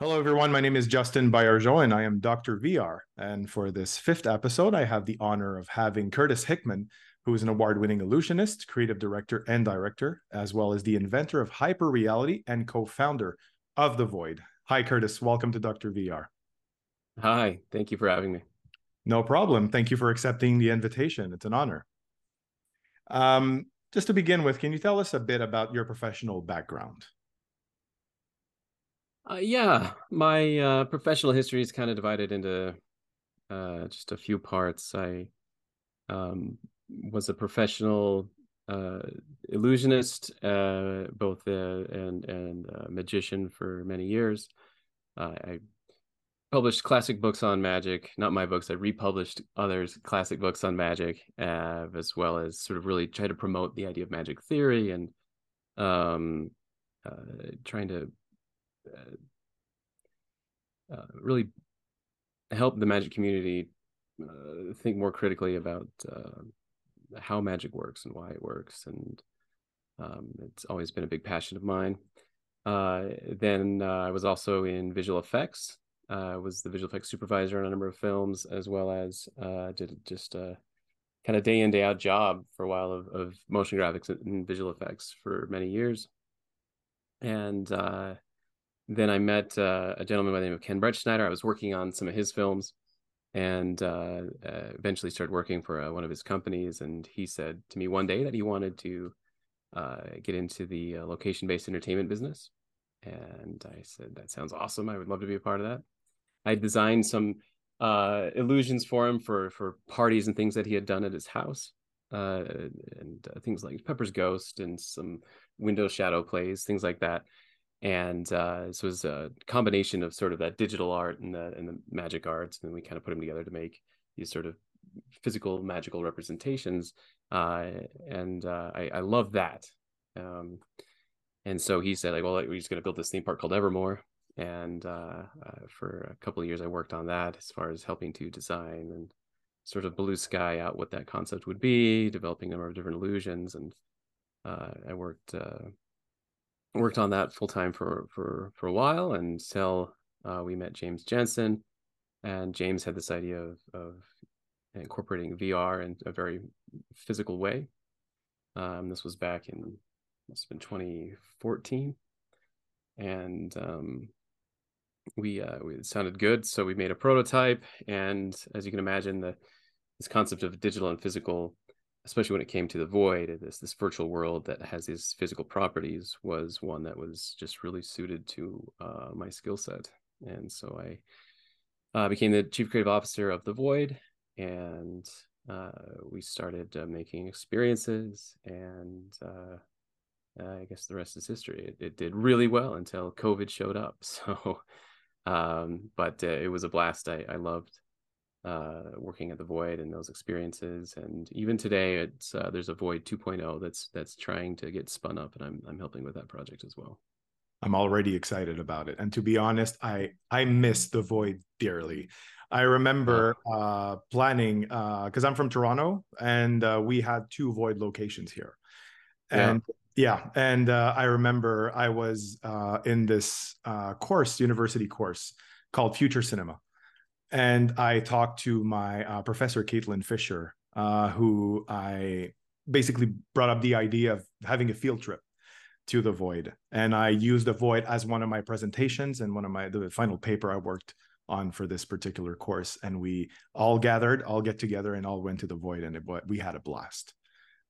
Hello, everyone. My name is Justin Bayarjo, and I am Dr. VR. And for this fifth episode, I have the honor of having Curtis Hickman, who is an award winning illusionist, creative director, and director, as well as the inventor of hyperreality and co founder of The Void. Hi, Curtis. Welcome to Dr. VR. Hi. Thank you for having me. No problem. Thank you for accepting the invitation. It's an honor. Um, just to begin with, can you tell us a bit about your professional background? Uh, yeah, my uh, professional history is kind of divided into uh, just a few parts. I um, was a professional uh, illusionist, uh, both and and magician for many years. I published classic books on magic, not my books. I republished others' classic books on magic, as well as sort of really try to promote the idea of magic theory and um, trying to uh, uh, really help the magic community uh, think more critically about uh, how magic works and why it works. And um, it's always been a big passion of mine. Uh, then I was also in visual effects. I was the visual effects supervisor on a number of films, as well as did just a kind of day in day out job for a while of, of motion graphics and visual effects for many years and uh, then I met uh, a gentleman by the name of Ken Bretschneider. I was working on some of his films and uh, uh eventually started working for uh, one of his companies. And he said to me one day that he wanted to uh, get into the location based entertainment business. And I said, That sounds awesome. I would love to be a part of that. I designed some illusions for him for, for parties and things that he had done at his house. and things like Pepper's Ghost and some window shadow plays, things like that and uh, this was a combination of sort of that digital art and the and the magic arts, and we kind of put them together to make these sort of physical magical representations. Uh, and uh, I, I love that. Um, and so he said, like, well, we're just going to build this theme park called Evermore. And uh, uh, for a couple of years, I worked on that as far as helping to design and sort of blue sky out what that concept would be, developing a number of different illusions. And uh, I worked worked on that full time for for for a while until uh, we met James Jensen, and James had this idea of of incorporating VR in a very physical way. Um, this was back in it's been 2014, and um, we uh, we, it sounded good, so we made a prototype. And as you can imagine, the this concept of digital and physical especially when it came to the void this this virtual world that has these physical properties was one that was just really suited to uh, my skill set. And so i uh, became the chief creative officer of the void and uh, we started uh, making experiences and uh, i guess the rest is history. It, it, did really well until covid showed up. So um, but uh, it was a blast. I, I loved uh, working at the Void and those experiences. And even today, it's uh, there's a Void 2.0 that's that's trying to get spun up, and I'm I'm helping with that project as well. I'm already excited about it. And to be honest, I I miss the Void dearly. I remember uh, planning because uh, I'm from Toronto, and uh, we had two Void locations here, and. Yeah. Yeah, and uh, I remember I was in this course, university course called Future Cinema, and I talked to my uh, professor, Caitlin Fisher, uh, who I basically brought up the idea of having a field trip to the void. And I used the void as one of my presentations and one of my the final paper I worked on for this particular course. And we all gathered, all get together, and all went to the void, and it, we had a blast.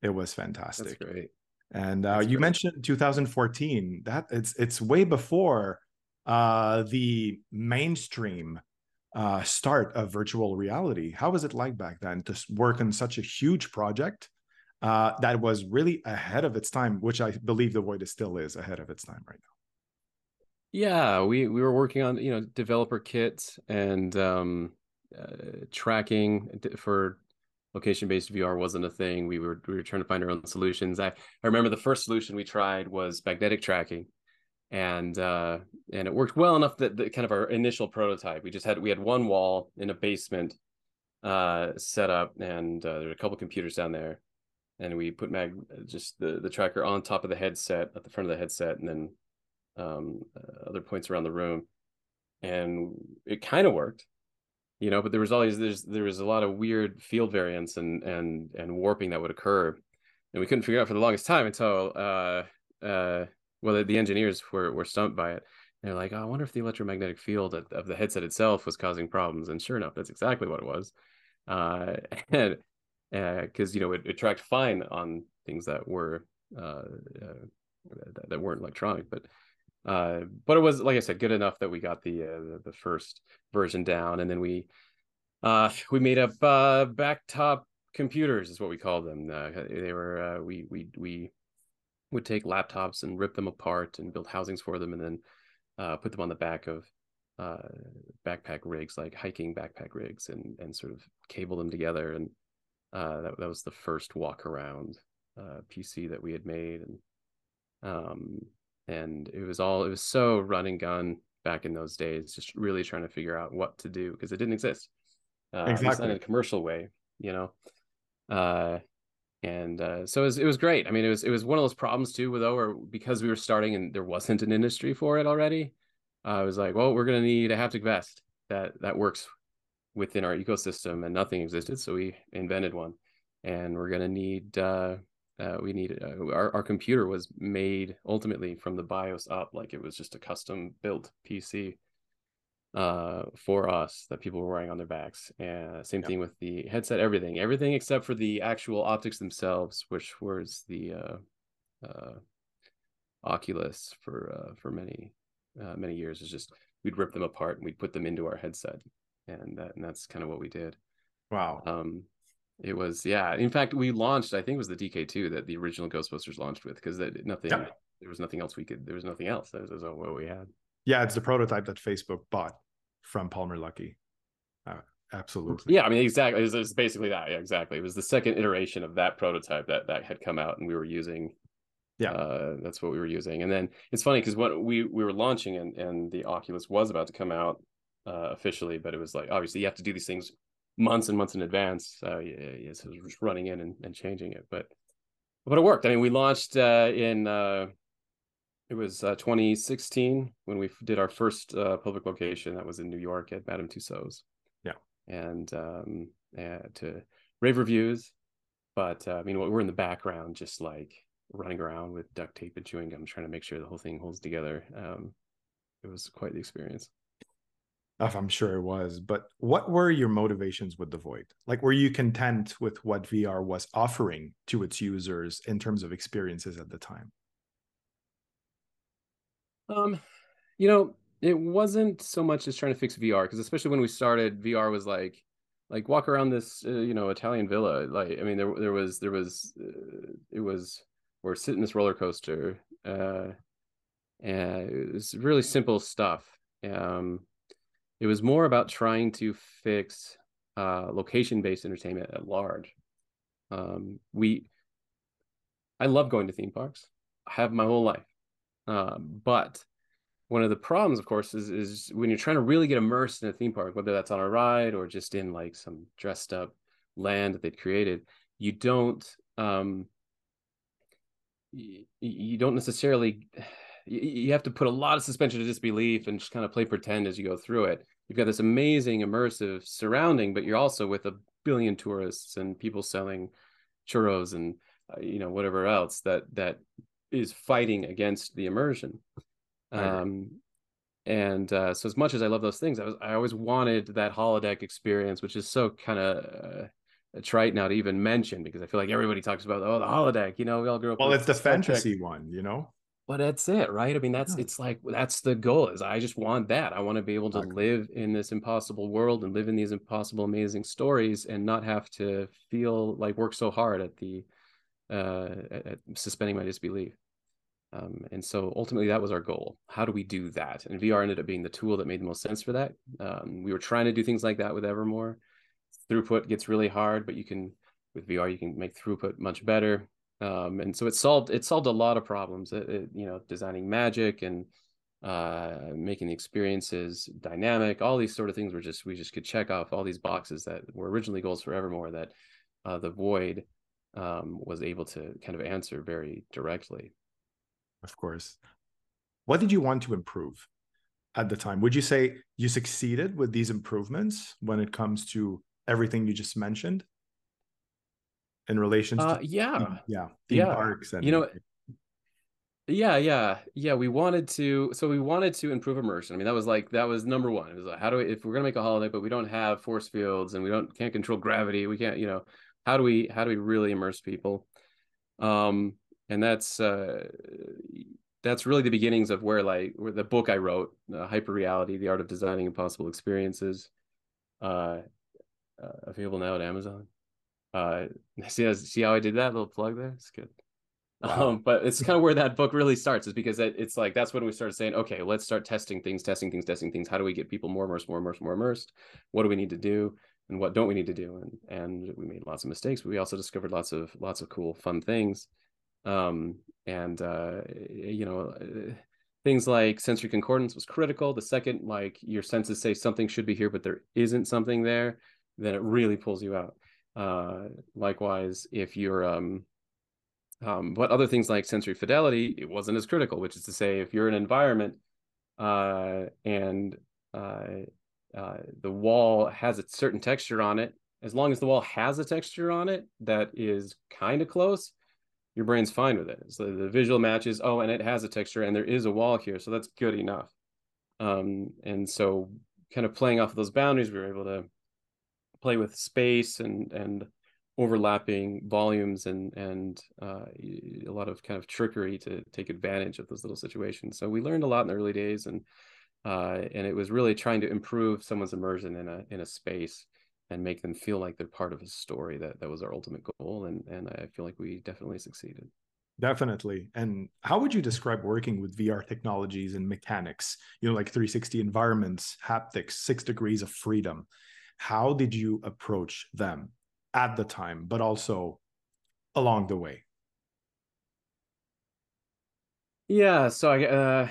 It was fantastic. That's great. And uh, you great. mentioned 2014. That it's it's way before uh, the mainstream uh, start of virtual reality. How was it like back then to work on such a huge project uh, that was really ahead of its time, which I believe the Void still is ahead of its time right now? Yeah, we we were working on you know developer kits and um, uh, tracking for location based VR wasn't a thing. We were we were trying to find our own solutions. I I remember the first solution we tried was magnetic tracking and uh, and it worked well enough that the kind of our initial prototype we just had we had one wall in a basement uh, set up and uh, there were a couple computers down there and we put mag just the the tracker on top of the headset at the front of the headset and then um, other points around the room and it kind of worked you know but there was always there's there was a lot of weird field variance and and and warping that would occur and we couldn't figure out for the longest time until uh uh well the, the engineers were were stumped by it. They're like oh, i wonder if the electromagnetic field of, of the headset itself was causing problems. And sure enough that's exactly what it was. Uh and because uh, you know it, it tracked fine on things that were uh, uh that, that weren't electronic but uh, but it was like I said, good enough that we got the uh, the first version down, and then we we made up backtop computers, is what we called them. They were we we we would take laptops and rip them apart and build housings for them, and then uh, put them on the back of uh, backpack rigs, like hiking backpack rigs, and and sort of cable them together. And uh, that that was the first walk around uh, PC that we had made, and um, and it was all it was so run and gun back in those days just really trying to figure out what to do because it didn't exist. Uh, exactly in a commercial way you know? Uh and uh, so it was, it was great. I mean it was it was one of those problems too with or because we were starting and there wasn't an industry for it already uh, i was like well we're going to need a haptic vest that that works within our ecosystem and nothing existed so we invented one. And we're going to need uh, uh, we needed uh, our, our computer was made ultimately from the BIOS up like it was just a custom built PC uh, for us that people were wearing on their backs. And same yep. thing with the headset, everything, everything except for the actual optics themselves, which was the uh, uh, Oculus for uh, for many uh, many years. Is just we'd rip them apart and we'd put them into our headset, and that and that's kind of what we did. Wow. Um, it was yeah. In fact, we launched. I think it was the DK2 that the original Ghostbusters launched with because that nothing. Yeah. There was nothing else we could. There was nothing else. That was, that was what we had. Yeah, it's the prototype that Facebook bought from Palmer Luckey. Uh, absolutely. Yeah, I mean, exactly. It was, basically that. Yeah, exactly. It was the second iteration of that prototype that that had come out, and we were using. Yeah, uh, that's what we were using. And then it's funny because what we we were launching, and and the Oculus was about to come out uh, officially, but it was like obviously you have to do these things months and months in advance. Uh, yeah, so it was just running in and, and changing it, but but it worked. I mean, we launched uh, in uh, it was uh, 2016 when we did our first uh, public location. That was in New York at Madame Tussauds. Yeah, and um, to rave reviews. But uh, I mean, we're in the background, just like running around with duct tape and chewing gum, trying to make sure the whole thing holds together. Um, it was quite the experience. I'm sure it was. But what were your motivations with the Void? Like, were you content with what VR was offering to its users in terms of experiences at the time? Um, you know, it wasn't so much as trying to fix VR because especially when we started, VR was like, like walk around this, uh, you know, Italian villa. Like, I mean, there there was there was uh, it was or sit in this roller coaster. Uh, and it was really simple stuff. Um, it was more about trying to fix uh, location-based entertainment at large. Um, we, I love going to theme parks. I have my whole life, uh, but one of the problems, of course, is is when you're trying to really get immersed in a theme park, whether that's on a ride or just in like some dressed up land that they've created, you don't um, you, you don't necessarily you have to put a lot of suspension of disbelief and just kind of play pretend as you go through it. You've got this amazing immersive surrounding, but you're also with a billion tourists and people selling churros and uh, you know whatever else that that is fighting against the immersion. Um, and uh, so as much as I love those things, I was I always wanted that holodeck experience, which is so kind of uh, trite now to even mention because I feel like everybody talks about oh the holodeck. You know, we all grew up. Well, it's the fantasy one, you know but that's it right i mean that's yeah. it's like that's the goal is i just want that i want to be able to live in this impossible world and live in these impossible amazing stories and not have to feel like work so hard at the uh at, at suspending my disbelief. Um, and so ultimately that was our goal. How do we do that? And vr ended up being the tool that made the most sense for that. Um, we were trying to do things like that with evermore. Throughput gets really hard but you can with vr you can make throughput much better. Um, and so it solved it solved a lot of problems. It, it, you know, designing magic and uh, making the experiences dynamic. All these sort of things were just we just could check off all these boxes that were originally goals for Evermore that uh, the Void um, was able to kind of answer very directly. Of course. What did you want to improve? at the time. Would you say you succeeded with these improvements when it comes to everything you just mentioned in relation to uh, yeah yeah yeah parks and you know yeah yeah yeah we wanted to so we wanted to improve immersion i mean that was like that was number one it was like how do we if we're going to make a holodeck but we don't have force fields and we don't can't control gravity we can't you know how do we how do we really immerse people um and that's uh that's really the beginnings of where like where the book i wrote uh, hyper reality the art of designing impossible experiences uh, uh available now at amazon uh see see how i did that little plug there it's good Wow. Um, but it's kind of where that book really starts is because it, it's like that's when we started saying, okay, let's start testing things, testing things, testing things. How do we get people more immersed, more immersed, more immersed? What do we need to do, and what don't we need to do? And and we made lots of mistakes, but we also discovered lots of lots of cool, fun things. Um, and uh, you know, uh, things like sensory concordance was critical. The second, like your senses say something should be here, but there isn't something there, then it really pulls you out. Uh, likewise, if you're um, um, but other things like sensory fidelity, it wasn't as critical, which is to say, if you're in an environment uh, and uh, uh, the wall has a certain texture on it, as long as the wall has a texture on it that is kind of close, your brain's fine with it. So the visual matches, oh, and it has a texture and there is a wall here. So that's good enough. Um, and so kind of playing off of those boundaries, we were able to play with space and, and overlapping volumes and and uh, a lot of kind of trickery to take advantage of those little situations. So we learned a lot in the early days, and uh, and it was really trying to improve someone's immersion in a in a space and make them feel like they're part of a story. That that was our ultimate goal, and and I feel like we definitely succeeded. Definitely. And how would you describe working with VR technologies and mechanics? You know, like 360 environments, haptics, six degrees of freedom. How did you approach them? at the time, but also along the way? Yeah. So I, uh,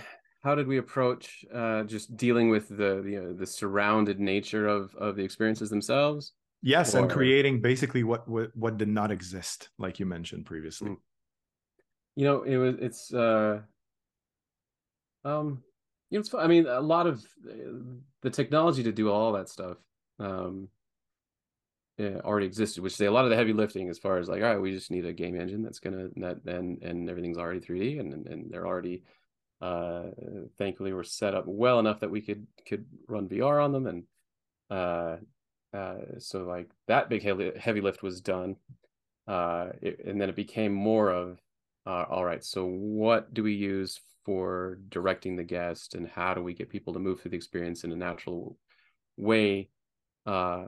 how did we approach uh, just dealing with the the, uh, the surrounded nature of of the experiences themselves? Yes, or... and creating basically what, what what did not exist, like you mentioned previously. Mm. You know, it was it's uh, um, you know, it's. I mean, a lot of uh, the technology to do all that stuff um yeah, already existed, which say a lot of the heavy lifting as far as like, all right, we just need a game engine that's gonna that and and everything's already 3D and and they're already uh thankfully we're set up well enough that we could could run VR on them and uh uh so like that big heavy lift was done uh it, and then it became more of uh all right so what do we use for directing the guest and how do we get people to move through the experience in a natural way uh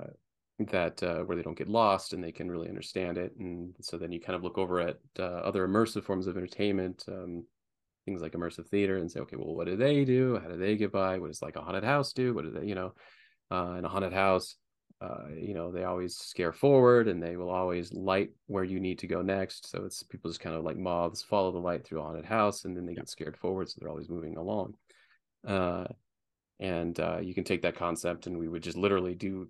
that uh, where they don't get lost and they can really understand it. And so then you kind of look over at uh, other immersive forms of entertainment, um, things like immersive theater, and say, okay, well, what do they do? How do they get by? What does like a haunted house do? What do they, you know, uh, in a haunted house, uh, you know, they always scare forward and they will always light where you need to go next. So it's people just kind of like moths follow the light through a haunted house and then they get scared forward, so they're always moving along. Uh, and uh, you can take that concept and we would just literally do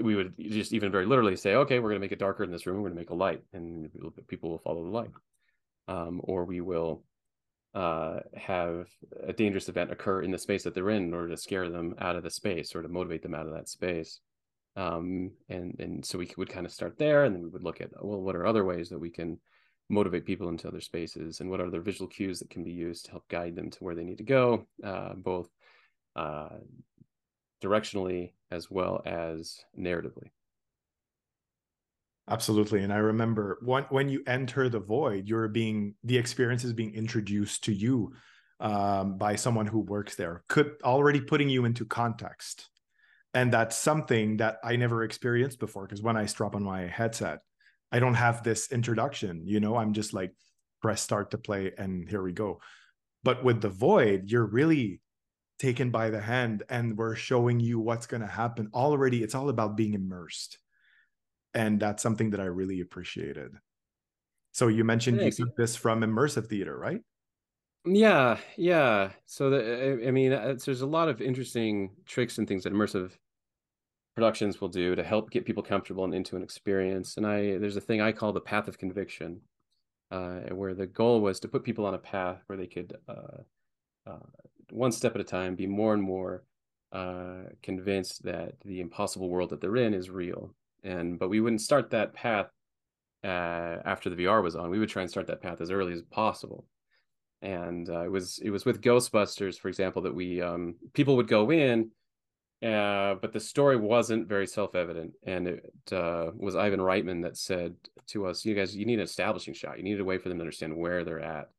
we would just even very literally say okay we're going to make it darker in this room we're going to make a light and people will follow the light um, or we will uh, have a dangerous event occur in the space that they're in in order to scare them out of the space or to motivate them out of that space um, and and so we would kind of start there and then we would look at well what are other ways that we can motivate people into other spaces and what are the visual cues that can be used to help guide them to where they need to go uh, both uh, directionally as well as narratively. Absolutely. And I remember when, when you enter the void, you're being, the experience is being introduced to you um, by someone who works there, could already putting you into context. And that's something that I never experienced before. Because when I strap on my headset, I don't have this introduction. You know, I'm just like, press start to play and here we go. But with the void, you're really taken by the hand and we're showing you what's going to happen already it's all about being immersed and that's something that i really appreciated. So you mentioned you took this from immersive theater right? Yeah yeah. So the, i mean there's a lot of interesting tricks and things that immersive productions will do to help get people comfortable and into an experience. And i there's a thing i call the path of conviction uh, where the goal was to put people on a path where they could uh, uh, one step at a time, be more and more uh, convinced that the impossible world that they're in is real. And but we wouldn't start that path uh, after the VR was on. We would try and start that path as early as possible. And uh, it was it was with Ghostbusters, for example, that we um, people would go in uh, but the story wasn't very self-evident, and it uh, was Ivan Reitman that said to us, "You guys, you need an establishing shot. You need a way for them to understand where they're at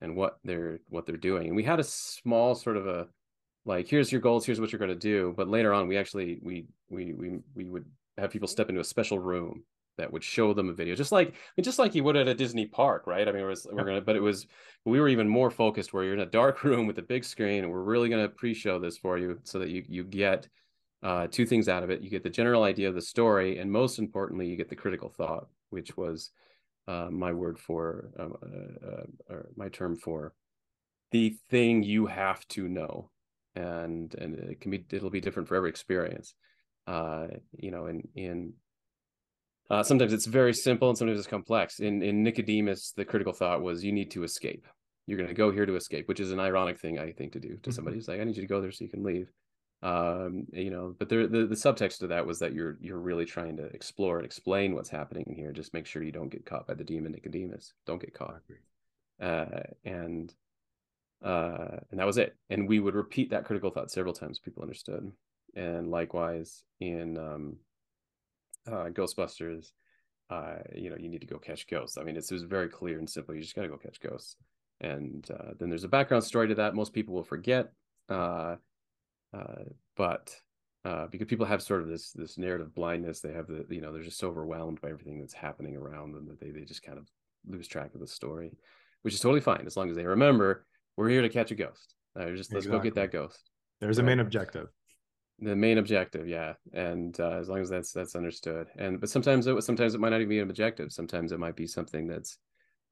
and what they're what they're doing." And we had a small sort of a like, "Here's your goals. Here's what you're going to do." But later on, we actually we we we we would have people step into a special room that would show them a video, just like just like you would at a Disney park, right? I mean, it was we're gonna, but it was we were even more focused where you're in a dark room with a big screen, and we're really gonna pre-show this for you so that you you get uh, two things out of it. You get the general idea of the story, and most importantly, you get the critical thought, which was uh, my word for um, uh, uh or my term for the thing you have to know, and and it can be it'll be different for every experience. Uh, you know, in in uh, sometimes it's very simple and sometimes it's complex. In in Nicodemus, the critical thought was you need to escape. You're going to go here to escape, which is an ironic thing I think to do to mm-hmm. somebody who's like, I need you to go there so you can leave. Um, you know, but the, the the subtext of that was that you're you're really trying to explore and explain what's happening in here. Just make sure you don't get caught by the demon Nicodemus. Don't get caught. Uh, and uh, and that was it. And we would repeat that critical thought several times. People understood. And likewise in um, uh, Ghostbusters, uh, you know, you need to go catch ghosts. I mean, it's, it was very clear and simple. You just got to go catch ghosts. And uh, then there's a background story to that. Most people will forget, uh, uh, but uh, because people have sort of this this narrative blindness, they have the you know they're just so overwhelmed by everything that's happening around them that they they just kind of lose track of the story, which is totally fine as long as they remember we're here to catch a ghost. Uh, just let's exactly. go get that ghost. There's right? a main objective the main objective yeah and uh, as long as that's that's understood and but sometimes it sometimes it might not even be an objective sometimes it might be something that's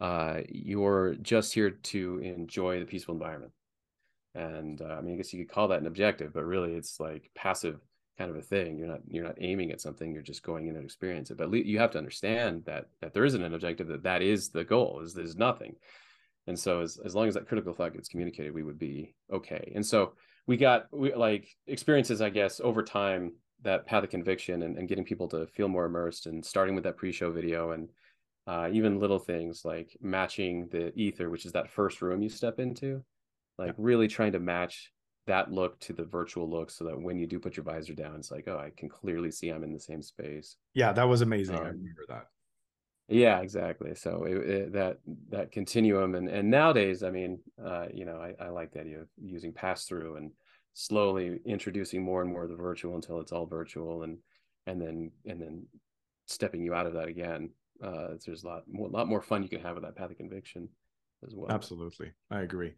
uh you're just here to enjoy the peaceful environment and uh, i mean i guess you could call that an objective but really it's like passive kind of a thing you're not you're not aiming at something you're just going in and experience it but you have to understand that that there isn't an objective that that is the goal is there's nothing and so as, as long as that critical thought gets communicated we would be okay and so we got we, like experiences, I guess, over time that path of conviction and, and getting people to feel more immersed and starting with that pre-show video and uh, even little things like matching the ether, which is that first room you step into, like really trying to match that look to the virtual look so that when you do put your visor down, it's like, oh, I can clearly see I'm in the same space. Yeah, that was amazing. Um, I remember that. Yeah, exactly. So it, it, that that continuum, and and nowadays, I mean, uh, you know, I, I like the idea of using pass through and slowly introducing more and more of the virtual until it's all virtual, and and then and then stepping you out of that again. Uh, there's a lot more, lot more fun you can have with that path of conviction as well. Absolutely, I agree.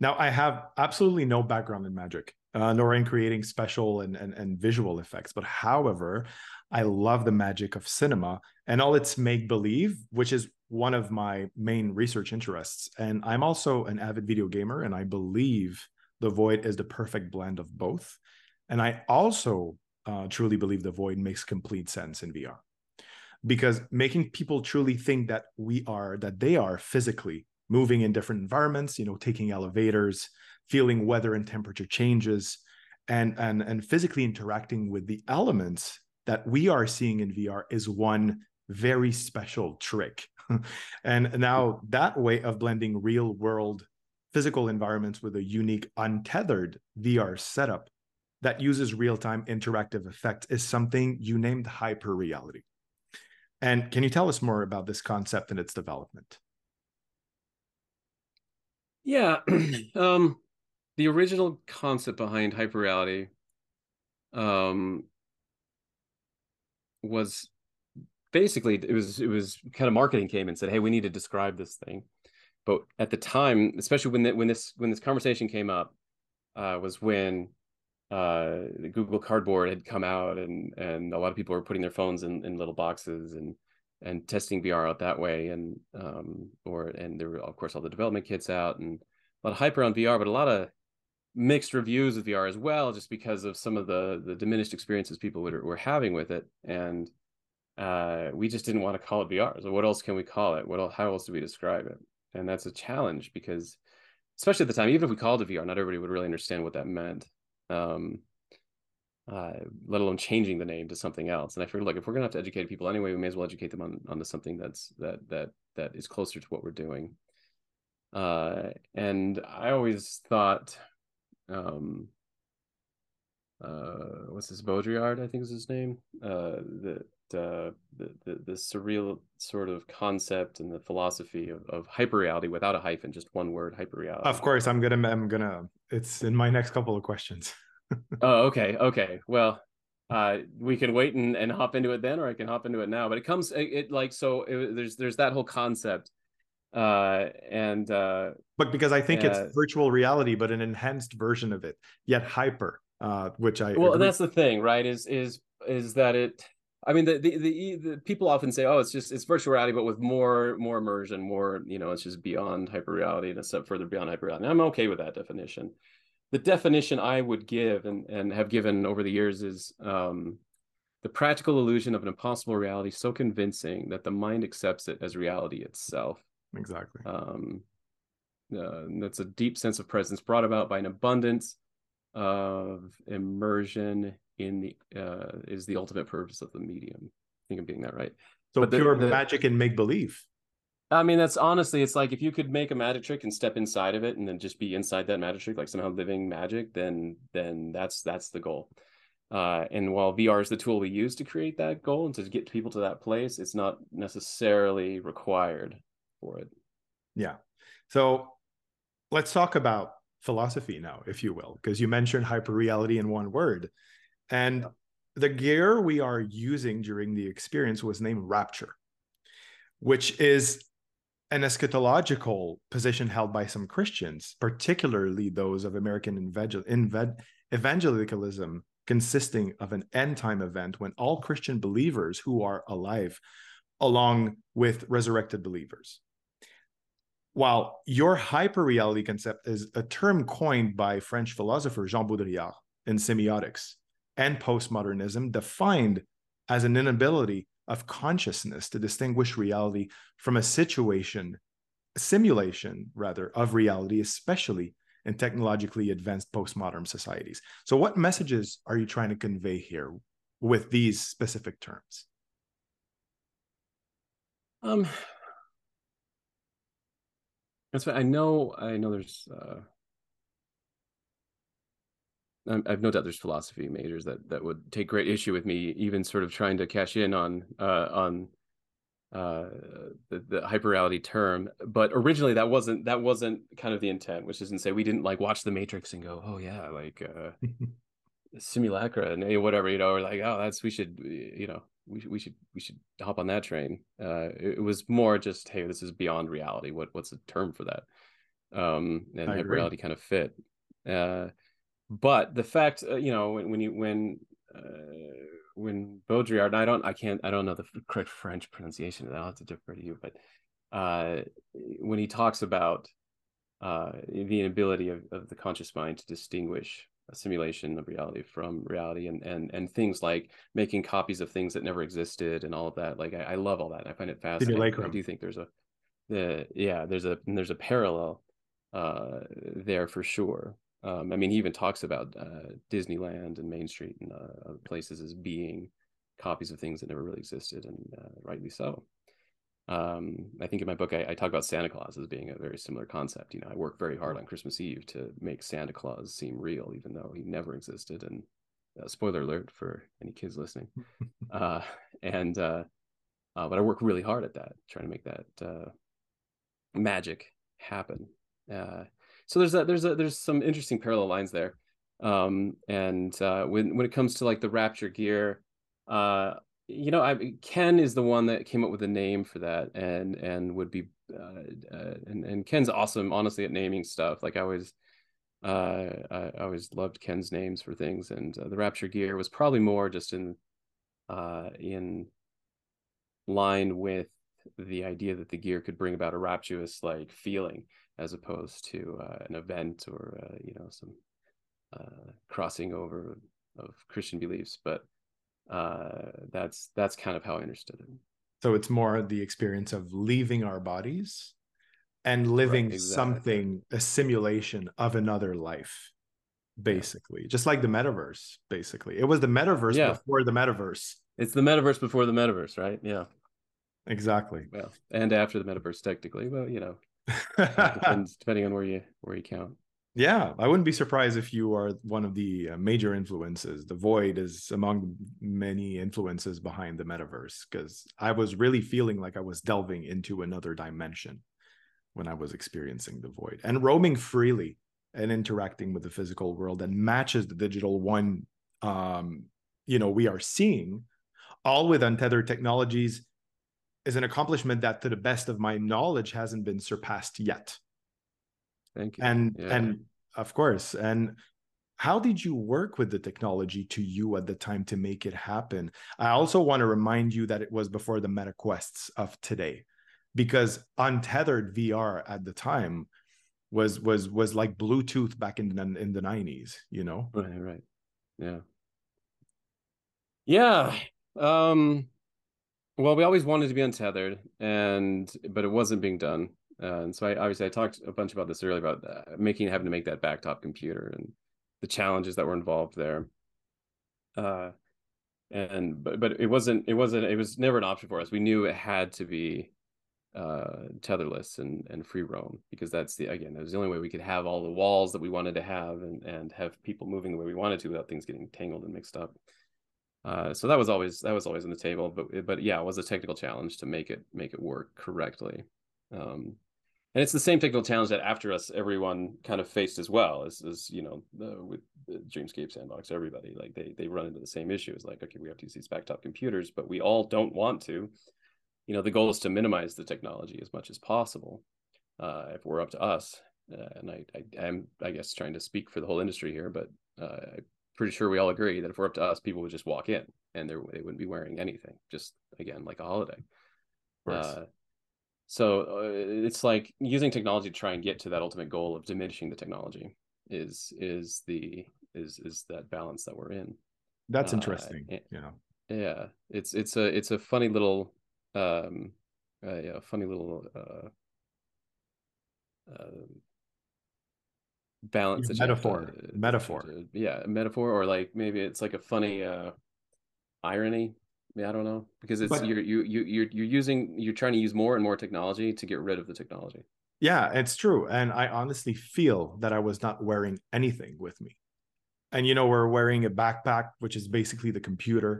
Now, I have absolutely no background in magic, uh, nor in creating special and, and, and visual effects. But however, I love the magic of cinema and all its make believe, which is one of my main research interests. And I'm also an avid video gamer, and I believe The Void is the perfect blend of both. And I also uh, truly believe The Void makes complete sense in VR because making people truly think that we are, that they are physically moving in different environments, you know, taking elevators, feeling weather and temperature changes, and and and physically interacting with the elements that we are seeing in VR is one very special trick. and now that way of blending real world physical environments with a unique untethered VR setup that uses real-time interactive effects is something you named hyper reality. And can you tell us more about this concept and its development? Yeah, um, the original concept behind hyperreality um, was basically it was it was kind of marketing came and said, "Hey, we need to describe this thing." But at the time, especially when the, when this when this conversation came up, uh, was when uh, Google Cardboard had come out, and and a lot of people were putting their phones in, in little boxes and and testing VR out that way, and um, or and there were of course all the development kits out, and a lot of hype around VR, but a lot of mixed reviews of VR as well, just because of some of the the diminished experiences people were, were having with it, and uh, we just didn't want to call it VR. So what else can we call it? What else, how else do we describe it? And that's a challenge because especially at the time, even if we called it VR, not everybody would really understand what that meant. Um, uh, let alone changing the name to something else. And I figured, like, if we're gonna have to educate people anyway, we may as well educate them on onto something that's that that that is closer to what we're doing. Uh, and I always thought, um, uh, what's this Baudrillard? I think is his name. Uh, that uh, the, the the surreal sort of concept and the philosophy of, of hyperreality without a hyphen, just one word, hyperreality. Of course, I'm gonna I'm gonna. It's in my next couple of questions. oh, okay, okay. Well, uh, we can wait and, and hop into it then, or I can hop into it now. But it comes it, it like so. It, there's there's that whole concept, uh, and uh, but because I think it's virtual reality, but an enhanced version of it, yet hyper. Uh, which I well, agree. that's the thing, right? Is is is that it? I mean, the, the, the the people often say, "Oh, it's just it's virtual reality, but with more more immersion, more you know, it's just beyond hyper reality and a step further beyond hyper reality." I'm okay with that definition the definition I would give and, and have given over the years is um, the practical illusion of an impossible reality so convincing that the mind accepts it as reality itself. Exactly. Um, uh, that's a deep sense of presence brought about by an abundance of immersion in the uh, is the ultimate purpose of the medium. I think I'm getting that right. So but pure the, the, magic and make believe. I mean, that's honestly, it's like if you could make a magic trick and step inside of it, and then just be inside that magic trick, like somehow living magic, then then that's that's the goal. Uh, and while VR is the tool we use to create that goal and to get people to that place, it's not necessarily required for it. Yeah. So let's talk about philosophy now, if you will, because you mentioned hyperreality in one word, and yeah. the gear we are using during the experience was named Rapture which is an eschatological position held by some Christians, particularly those of American evangel- evangelicalism, consisting of an end time event when all Christian believers who are alive, along with resurrected believers. While your hyperreality concept is a term coined by French philosopher Jean Baudrillard in semiotics and postmodernism, defined as an inability of consciousness to distinguish reality from a situation, simulation rather, of reality, especially in technologically advanced postmodern societies. So, what messages are you trying to convey here with these specific terms? Um, that's what I know. I know there's uh, I've no doubt there's philosophy majors that that would take great issue with me even sort of trying to cash in on uh, on uh, the, the hyperreality term. But originally that wasn't that wasn't kind of the intent, which isn't say we didn't like watch the Matrix and go, oh yeah, like uh, simulacra and whatever, you know, or like oh that's we should you know we should we should we should hop on that train. Uh, it, it was more just hey this is beyond reality. What what's the term for that? Um, and reality kind of fit. Uh, but the fact uh, you know when, when you when uh, when Baudrillard, I don't, I can't, I don't know the correct French pronunciation. I'll have to defer to you. But uh, when he talks about uh, the inability of, of the conscious mind to distinguish a simulation of reality from reality, and and and things like making copies of things that never existed, and all of that, like I, I love all that. I find it fascinating. I do think there's a, the yeah, there's a there's a parallel uh, there for sure. Um, I mean, he even talks about uh, Disneyland and Main Street and uh, other places as being copies of things that never really existed, and uh, rightly so. Um, I think in my book, I, I, talk about Santa Claus as being a very similar concept. You know, I work very hard on Christmas Eve to make Santa Claus seem real, even though he never existed. And uh, spoiler alert for any kids listening. Uh, and uh, but I work really hard at that, trying to make that magic happen so there's a there's a there's some interesting parallel lines there um and uh when when it comes to like the rapture gear uh you know I Ken is the one that came up with the name for that and and would be uh, uh and and Ken's awesome honestly at naming stuff like I always uh I, I always loved Ken's names for things and uh, the rapture gear was probably more just in uh in line with the idea that the gear could bring about a rapturous like feeling as opposed to uh, an event or uh, you know some crossing over of Christian beliefs. But uh, that's that's kind of how I understood it. So it's more the experience of leaving our bodies and living Right, exactly. something a simulation of another life basically just like the metaverse basically it was the metaverse Yeah. before the metaverse It's the metaverse before the metaverse, right? Yeah. exactly Well, and after the metaverse, technically. Well, you know, depends depending on where you where you count. Yeah i wouldn't be surprised if you are one of the uh, major influences. The void is among many influences behind the metaverse because i was really feeling like i was delving into another dimension when i was experiencing the void and roaming freely and interacting with the physical world and matches the digital one um you know we are seeing all with untethered technologies is an accomplishment that to the best of my knowledge hasn't been surpassed yet Thank you. and Yeah. and of course and how did you work with the technology to you at the time to make it happen i also want to remind you that it was before the meta quests of today because untethered vr at the time was was was like bluetooth back in the in the 90s you know Right, right. Yeah. Yeah. Um well, we always wanted to be untethered and but it wasn't being done. Uh, and so I obviously I talked a bunch about this earlier about uh, making having to make that backtop computer and the challenges that were involved there. Uh and but but it wasn't it wasn't it was never an option for us. We knew it had to be uh tetherless and and free roam because that's the again that was the only way we could have all the walls that we wanted to have and and have people moving the way we wanted to without things getting tangled and mixed up uh so that was always that was always on the table but but yeah it was a technical challenge to make it make it work correctly um and it's the same technical challenge that after us everyone kind of faced as well as as you know the, with the dreamscape sandbox everybody like they they run into the same issues like okay we have to use these backtop computers but we all don't want to. You know the goal is to minimize the technology as much as possible uh, if we're up to us. Uh, and I, I am i guess trying to speak for the whole industry here but uh, i'm pretty sure we all agree that if we're up to us people would just walk in and they they wouldn't be wearing anything just again like a holodeck. Uh, so uh, it's like using technology to try and get to that ultimate goal of diminishing the technology is is the is is that balance that we're in that's uh, interesting it- you know yeah it's it's a it's a funny little um uh, yeah funny little uh, uh balance Yeah, that to- metaphor. you Metaphor. yeah metaphor or like maybe it's like a funny uh irony yeah i don't know because it's But- you're you you you're, you're using you're trying to use more and more technology to get rid of the technology Yeah, it's true. And I honestly feel that I was not wearing anything with me. And, you know, we're wearing a backpack, which is basically the computer.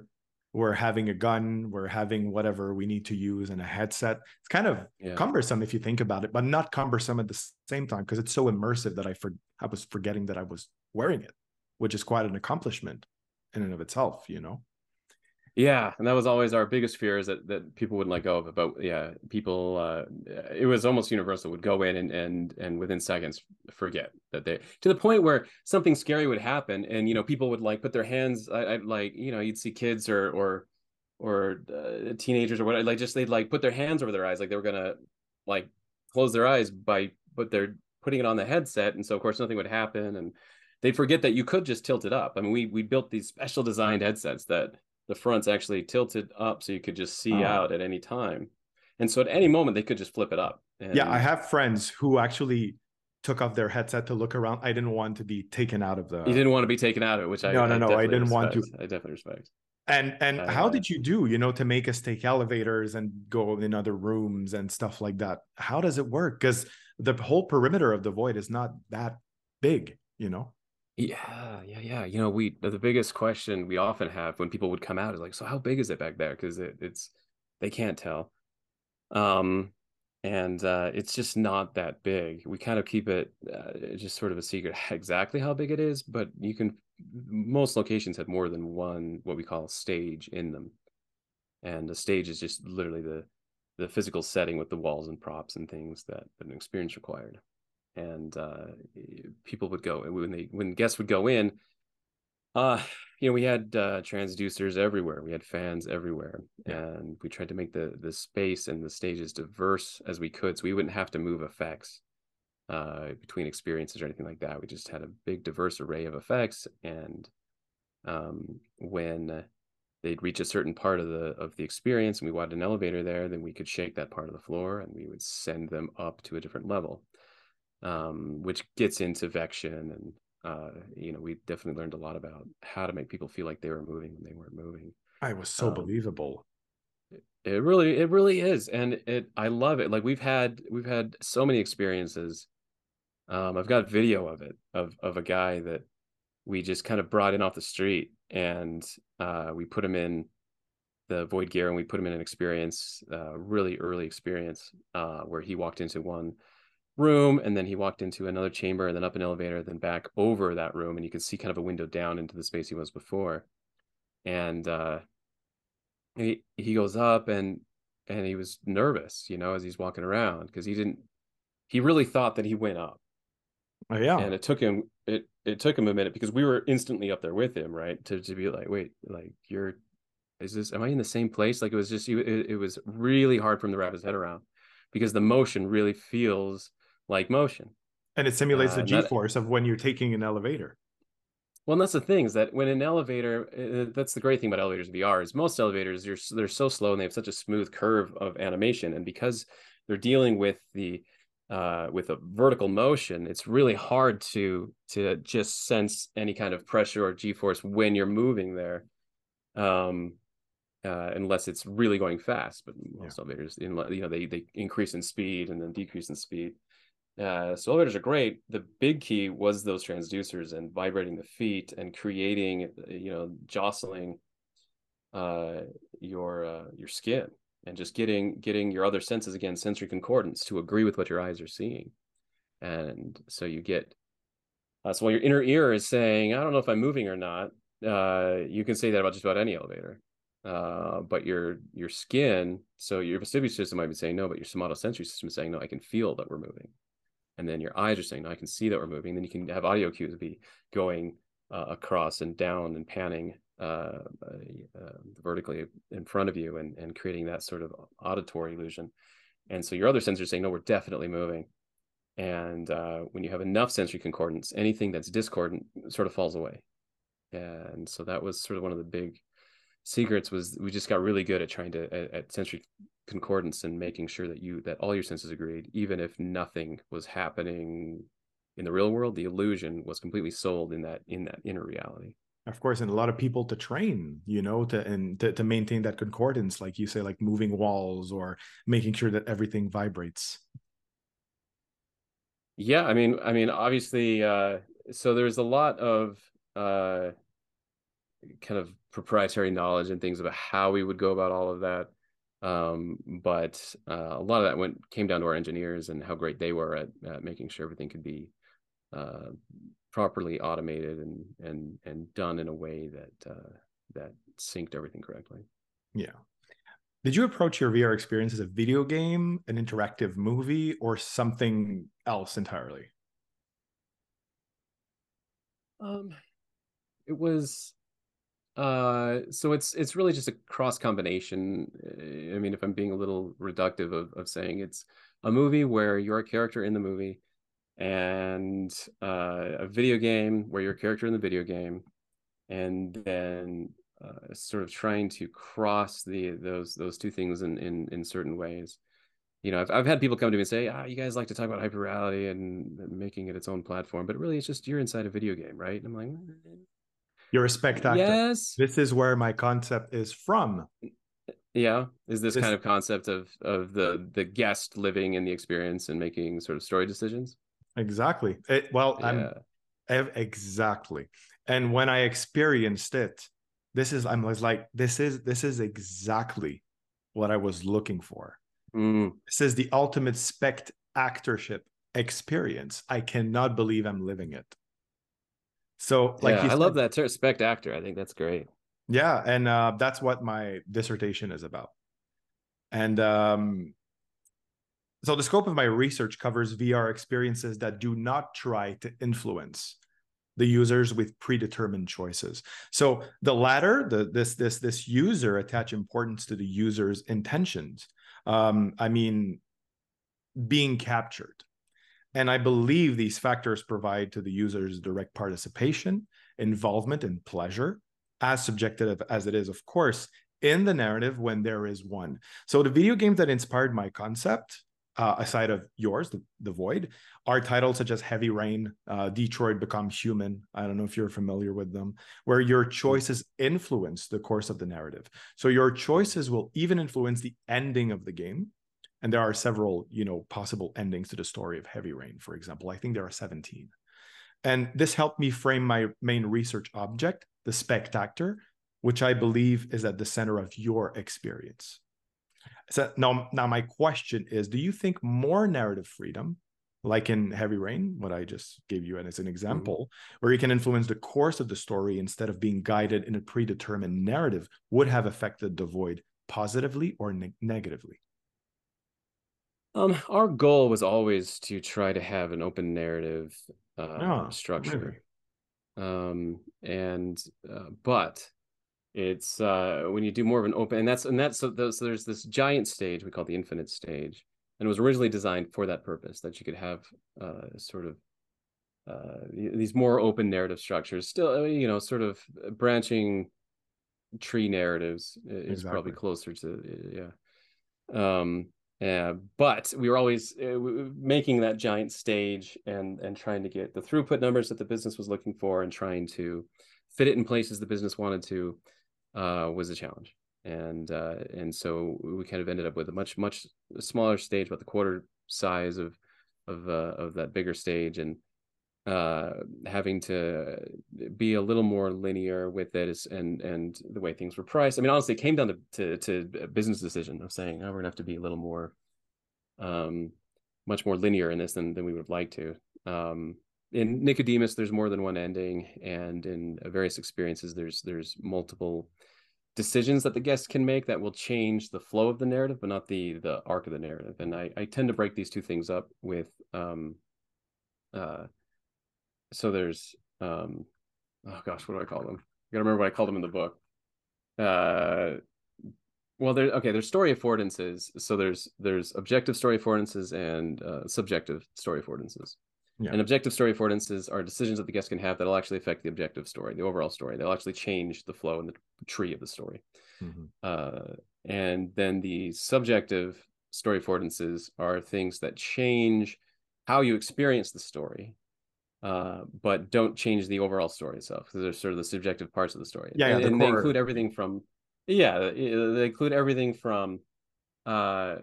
We're having a gun, we're having whatever we need to use and a headset. It's kind of yeah cumbersome if you think about it, but not cumbersome at the same time because it's so immersive that I for I was forgetting that I was wearing it, which is quite an accomplishment in and of itself, you know. Yeah, and that was always our biggest fear is that that people wouldn't let go of it. But yeah, people uh it was almost universal would go in and and and within seconds forget that they to the point where something scary would happen and you know people would like put their hands I, I like you know you'd see kids or or or uh, teenagers or what like just they'd like put their hands over their eyes like they were gonna like close their eyes by but they're putting it on the headset and so of course nothing would happen and they'd forget that you could just tilt it up. I mean we we built these special designed headsets that the front's actually tilted up so you could just see Ah. out at any time. And so at any moment they could just flip it up. And Yeah, I have friends who actually took off their headset to look around. I didn't want to be taken out of the you didn't want to be taken out of it, which I No, no, no, I didn't want to. I definitely respect. And and how Uh, did you do, you know, to make us take elevators and go in other rooms and stuff like that? How does it work? Because the whole perimeter of the void is not that big, you know. Yeah, yeah, yeah. You know, we the biggest question we often have when people would come out is like, so how big is it back there? Because it, it's they can't tell. Um, and uh, it's just not that big. We kind of keep it uh, just sort of a secret exactly how big it is, but you can most locations have more than one what we call stage in them. And a stage is just literally the the physical setting with the walls and props and things that, that an experience required and uh, people would go when they when guests would go in uh you know we had uh transducers everywhere. We had fans everywhere Yeah. and we tried to make the the space and the stages diverse as we could so we wouldn't have to move effects uh between experiences or anything like that. We just had a big diverse array of effects and um when they'd reach a certain part of the of the experience and we wanted an elevator there then we could shake that part of the floor and we would send them up to a different level um, which gets into vection and uh, you know we definitely learned a lot about how to make people feel like they were moving when they weren't moving. I was so um, believable. it, it really it really is and it i love it. Like we've had we've had so many experiences. Um, i've got video of it of of a guy that we just kind of brought in off the street and uh, we put him in the void gear and we put him in an experience uh, really early experience uh, where he walked into one room and then he walked into another chamber and then up an elevator then back over that room and you could see kind of a window down into the space he was before. And uh he he goes up and and he was nervous you know as he's walking around because he didn't he really thought that he went up. Oh yeah. And it took him it it took him a minute because we were instantly up there with him right to, to be like wait like you're is this am i in the same place? Like it was just it, it was really hard for him to wrap his head around because the motion really feels like motion. And it simulates uh, the G force of when you're taking an elevator. Well, and that's the thing is that when an elevator, uh, that's the great thing about elevators VR is most elevators they're they're so slow and they have such a smooth curve of animation, and because they're dealing with the uh, with a vertical motion, it's really hard to to just sense any kind of pressure or G force when you're moving there, um, uh, unless it's really going fast. But most yeah. elevators, in, you know, they they increase in speed and then decrease in speed. Uh, so elevators are great. The big key was those transducers and vibrating the feet and creating, you know, jostling uh, your uh, your skin and just getting getting your other senses again, sensory concordance to agree with what your eyes are seeing. And so you get uh, so while your inner ear is saying, I don't know if I'm moving or not, uh, you can say that about just about any elevator. Uh, but your your skin, so your vestibular system might be saying no, but your somatosensory system is saying no. I can feel that we're moving and then your eyes are saying, no, I can see that we're moving. Then you can have audio cues be going uh, across and down and panning uh, uh, vertically in front of you and, and creating that sort of auditory illusion. And so your other sensors are saying, no, we're definitely moving. And uh, when you have enough sensory concordance, anything that's discordant sort of falls away. And so that was sort of one of the big secrets was we just got really good at trying to at, at sensory concordance and making sure that you that all your senses agreed even if nothing was happening in the real world the illusion was completely sold in that in that inner reality. Of course and a lot of people to train you know to and to, to maintain that concordance like you say like moving walls or making sure that everything vibrates. Yeah i mean i mean obviously uh so there's a lot of uh kind of proprietary knowledge and things about how we would go about all of that um, but uh, a lot of that went came down to our engineers and how great they were at, at making sure everything could be uh, properly automated and and and done in a way that uh, that synced everything correctly. Yeah. Did you approach your VR experience as a video game, an interactive movie, or something else entirely? Um, it was uh, so it's it's really just a cross combination. Uh, I mean, if I'm being a little reductive of, of saying it's a movie where you're a character in the movie, and uh, a video game where you're a character in the video game, and then uh, sort of trying to cross the those those two things in in, in certain ways. You know, I've I've had people come to me and say, "Ah, you guys like to talk about hyper reality and making it its own platform, but really, it's just you're inside a video game, right?" And I'm like, you're a spectator. Yes. This is where my concept is from. Yeah. Is this, this kind of concept of of the the guest living in the experience and making sort of story decisions? Exactly. It, well, yeah. I'm exactly. And when I experienced it, this is I'm was like, this is this is exactly what I was looking for. Mm. This is the ultimate spect actorship experience. I cannot believe I'm living it. So, like, yeah, I said, love that term, spect actor. I think that's great. Yeah, and uh, that's what my dissertation is about. And um, so, the scope of my research covers VR experiences that do not try to influence the users with predetermined choices. So, the latter, the this this this user attach importance to the user's intentions. Um, I mean, being captured and I believe these factors provide to the users direct participation, involvement, and pleasure. as subjective as it is, of course, in the narrative when there is one. So the video games that inspired my concept, uh, aside of yours, the, the Void, are titles such as Heavy Rain, uh, Detroit Become Human. I don't know if you're familiar with them, where your choices influence the course of the narrative. So your choices will even influence the ending of the game. And there are several, you know, possible endings to the story of Heavy Rain, for example. I think there are 17. And this helped me frame my main research object, the spectator, which I believe is at the center of your experience. So now, now my question is: Do you think more narrative freedom, like in Heavy Rain, what I just gave you as an mm-hmm. example, mm-hmm. where you can influence the course of the story instead of being guided in a predetermined narrative, would have affected the Void positively or ne- negatively? Um, our goal was always to try to have an open narrative uh, oh, structure. Really? Um, and uh, but it's uh, when you do more of an open, and that's and that's so there's, so there's this giant stage we call the infinite stage, and it was originally designed for that purpose that you could have uh, sort of uh, these more open narrative structures. Still, uh, you know, sort of branching tree narratives is exactly. probably closer to yeah. Um, yeah, but we were always uh, making that giant stage and and trying to get the throughput numbers that the business was looking for and trying to fit it in places the business wanted to uh, was a challenge. And uh, and so we kind of ended up with a much much smaller stage, about the quarter size of of uh, of that bigger stage, and uh, having to be a little more linear with it and and the way things were priced. I mean, honestly, it came down to to, to a business decision of saying, oh, we're gonna have to be a little more, um, much more linear in this than than we would like to. Um, in Nicodemus, there's more than one ending, and in various experiences, there's there's multiple decisions that the guest can make that will change the flow of the narrative, but not the the arc of the narrative. And I, I tend to break these two things up with um uh so there's um oh gosh, what do I call them? I gotta remember what I called them in the book. Uh well there okay there's story affordances so there's there's objective story affordances and uh, subjective story affordances yeah. And objective story affordances are decisions that the guest can have that'll actually affect the objective story, the overall story. They'll actually change the flow and the tree of the story. Mm-hmm. Uh, and then the subjective story affordances are things that change how you experience the story, uh, but don't change the overall story itself because they're sort of the subjective parts of the story. Yeah, and, yeah the and they include everything from yeah, they include everything from uh,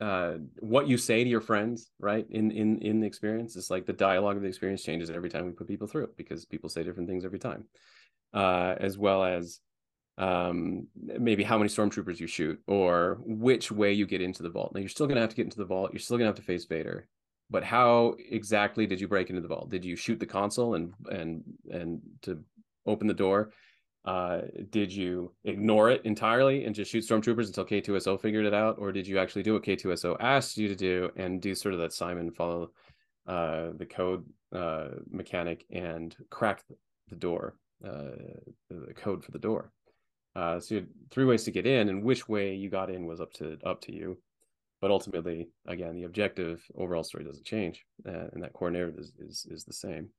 uh, what you say to your friends, right? In in in the experience, it's like the dialogue of the experience changes every time we put people through it because people say different things every time, uh, as well as um, maybe how many stormtroopers you shoot or which way you get into the vault. Now you're still gonna have to get into the vault. You're still gonna have to face Vader, but how exactly did you break into the vault? Did you shoot the console and and and to open the door? uh, did you ignore it entirely and just shoot stormtroopers until K2SO figured it out, or did you actually do what K2SO asked you to do and do sort of that Simon follow uh, the code uh, mechanic and crack the door, uh, the code for the door? Uh, so you had three ways to get in, and which way you got in was up to up to you. But ultimately, again, the objective overall story doesn't change, uh, and that core narrative is is, is the same.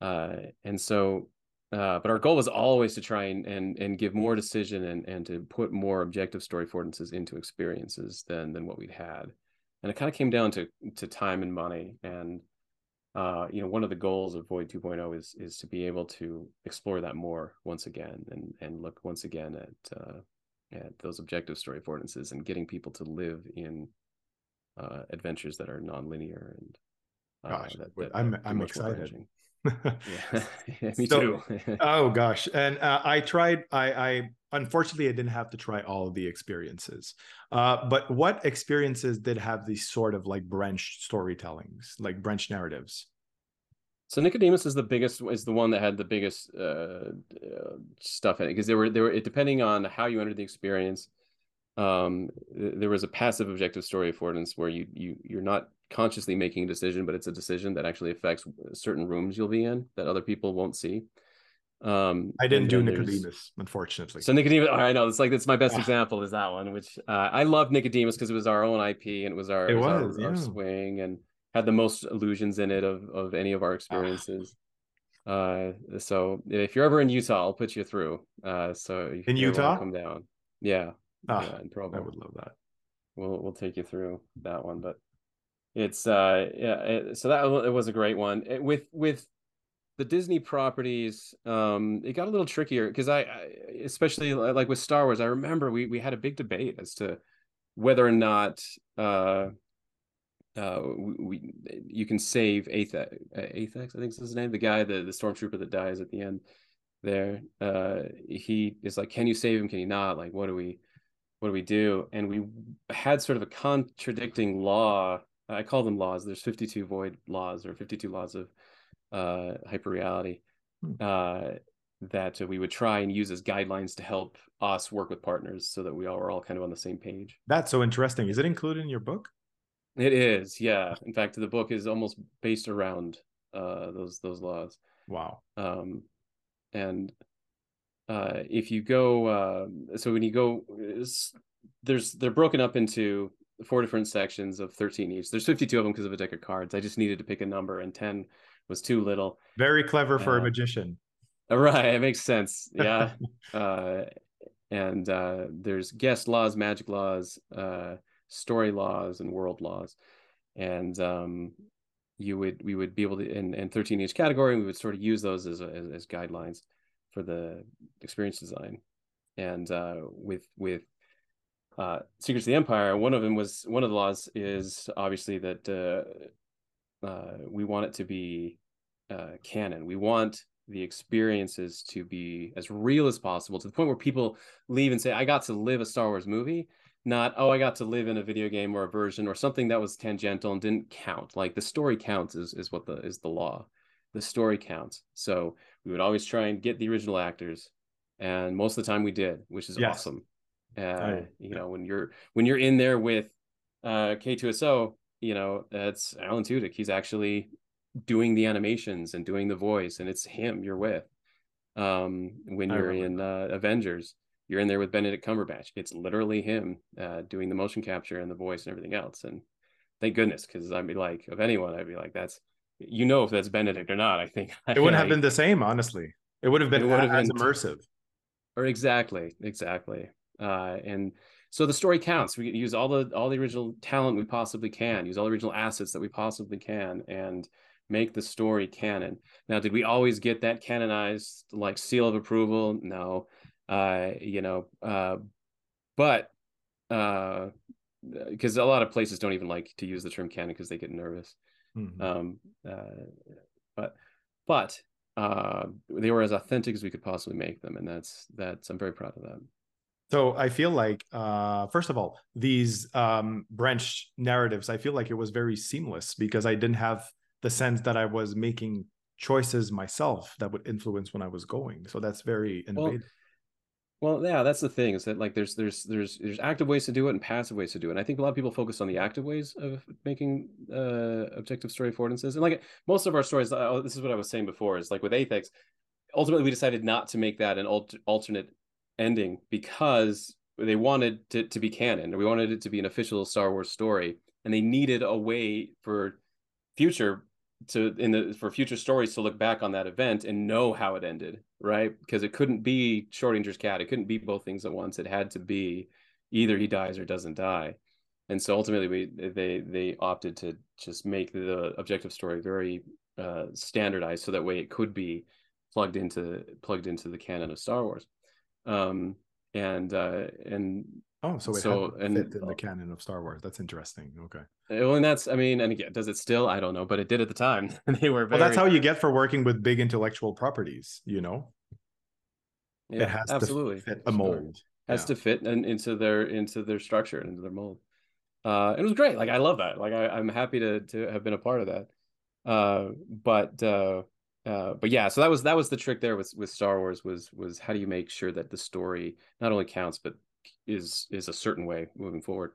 and so uh, but our goal was always to try and, and and give more decision and and to put more objective story affordances into experiences than than what we'd had. And it kind of came down to to time and money. And uh, you know, one of the goals of Void 2.0 is is to be able to explore that more once again and and look once again at uh, at those objective story affordances and getting people to live in uh, adventures that are nonlinear and uh, Gosh, that, that, I'm I'm excited yeah. yeah, me so, too. oh gosh, and uh, I tried. I, I unfortunately I didn't have to try all of the experiences. Uh, but what experiences did have these sort of like branch storytellings, like branch narratives? So Nicodemus is the biggest is the one that had the biggest uh, uh stuff in it because there were there were depending on how you entered the experience. Um, there was a passive objective story affordance where you you you're not consciously making a decision, but it's a decision that actually affects certain rooms you'll be in that other people won't see. Um, I didn't do Nicodemus, unfortunately. So Nicodemus, oh, I know it's like it's my best example is that one, which uh, I love Nicodemus because it was our own IP and it was our it was, was our, yeah. our, swing and had the most illusions in it of of any of our experiences. Uh, so if you're ever in Utah, I'll put you through. Uh, so in Utah, come down. Yeah, oh, yeah, in Provo. I would love that. We'll we'll take you through that one, but it's uh yeah. It, so that it was a great one it, with with the Disney properties. Um, it got a little trickier because I, I, especially like with Star Wars, I remember we we had a big debate as to whether or not uh uh we, we you can save Athex, Athex I think is his name the guy the the stormtrooper that dies at the end there uh he is like can you save him can you not like what do we what do we do and we had sort of a contradicting law I call them laws there's 52 void laws or 52 laws of uh hyperreality hmm. uh that we would try and use as guidelines to help us work with partners so that we all were all kind of on the same page. That's so interesting. Is it included in your book? It is, yeah. In fact, the book is almost based around uh, those those laws. Wow. Um, and uh, if you go, uh, so when you go, there's they're broken up into four different sections of 13 each. There's 52 of them because of a deck of cards. I just needed to pick a number, and 10 was too little. Very clever for a uh, magician. Right, it makes sense. Yeah. uh, and uh, there's guest laws, magic laws, uh, story laws and world laws. And um, you would we would be able to in, in 13 each category we would sort of use those as, as, as guidelines for the experience design. And uh, with with uh, secrets of the empire one of them was one of the laws is obviously that uh, uh we want it to be uh, canon. We want the experiences to be as real as possible to the point where people leave and say i got to live a star wars movie not oh i got to live in a video game or a version or something that was tangential and didn't count. Like the story counts is, is what the is the law. The story counts. So we would always try and get the original actors and most of the time we did which is yes. awesome. Uh, you know when you're when you're in there with uh k2so you know that's alan tudyk. He's actually doing the animations and doing the voice and it's him you're with um when you're in uh, avengers you're in there with Benedict Cumberbatch. It's literally him uh, doing the motion capture and the voice and everything else. And thank goodness, because I'd be like, of anyone, I'd be like, that's you know if that's Benedict or not. I think it wouldn't have been the same, honestly. It would have been would have as been immersive. Or exactly, exactly. Uh, and so the story counts. We use all the all the original talent we possibly can, use all the original assets that we possibly can, and make the story canon. Now, did we always get that canonized like seal of approval? No uh, you know, uh, but uh, because a lot of places don't even like to use the term canon because they get nervous. Mm-hmm. Um, uh, but but uh, they were as authentic as we could possibly make them, and that's that's I'm very proud of that. So I feel like, uh, first of all, these um, branch narratives, I feel like it was very seamless because I didn't have the sense that I was making choices myself that would influence when I was going. So that's very innovative. Well, well, yeah, that's the thing is that like there's there's there's there's active ways to do it and passive ways to do it. And I think a lot of people focus on the active ways of making uh, objective story affordances. And like most of our stories, uh, this is what I was saying before, is like with Athex, ultimately we decided not to make that an alt- alternate ending because they wanted it to be canon, we wanted it to be an official Star Wars story, and they needed a way for future to in the for future stories to look back on that event and know how it ended right? Because it couldn't be schrodinger's cat. It couldn't be both things at once. It had to be either he dies or doesn't die. And so ultimately we they they opted to just make the objective story very uh, standardized so that way it could be plugged into plugged into the canon of star wars. Um and uh and Oh, so it so and fit in the canon of Star Wars. That's interesting. Okay. Well, and that's I mean, and again, does it still? I don't know, but it did at the time. they were. Very... Well, that's how you get for working with big intellectual properties. You know. Yeah, it has absolutely. to fit a mold. Has yeah. to fit and into their into their structure into their mold. Uh, it was great. Like I love that. Like I, I'm happy to to have been a part of that. Uh, but uh, uh, but yeah, so that was that was the trick there with with Star Wars was was how do you make sure that the story not only counts but is is a certain way moving forward.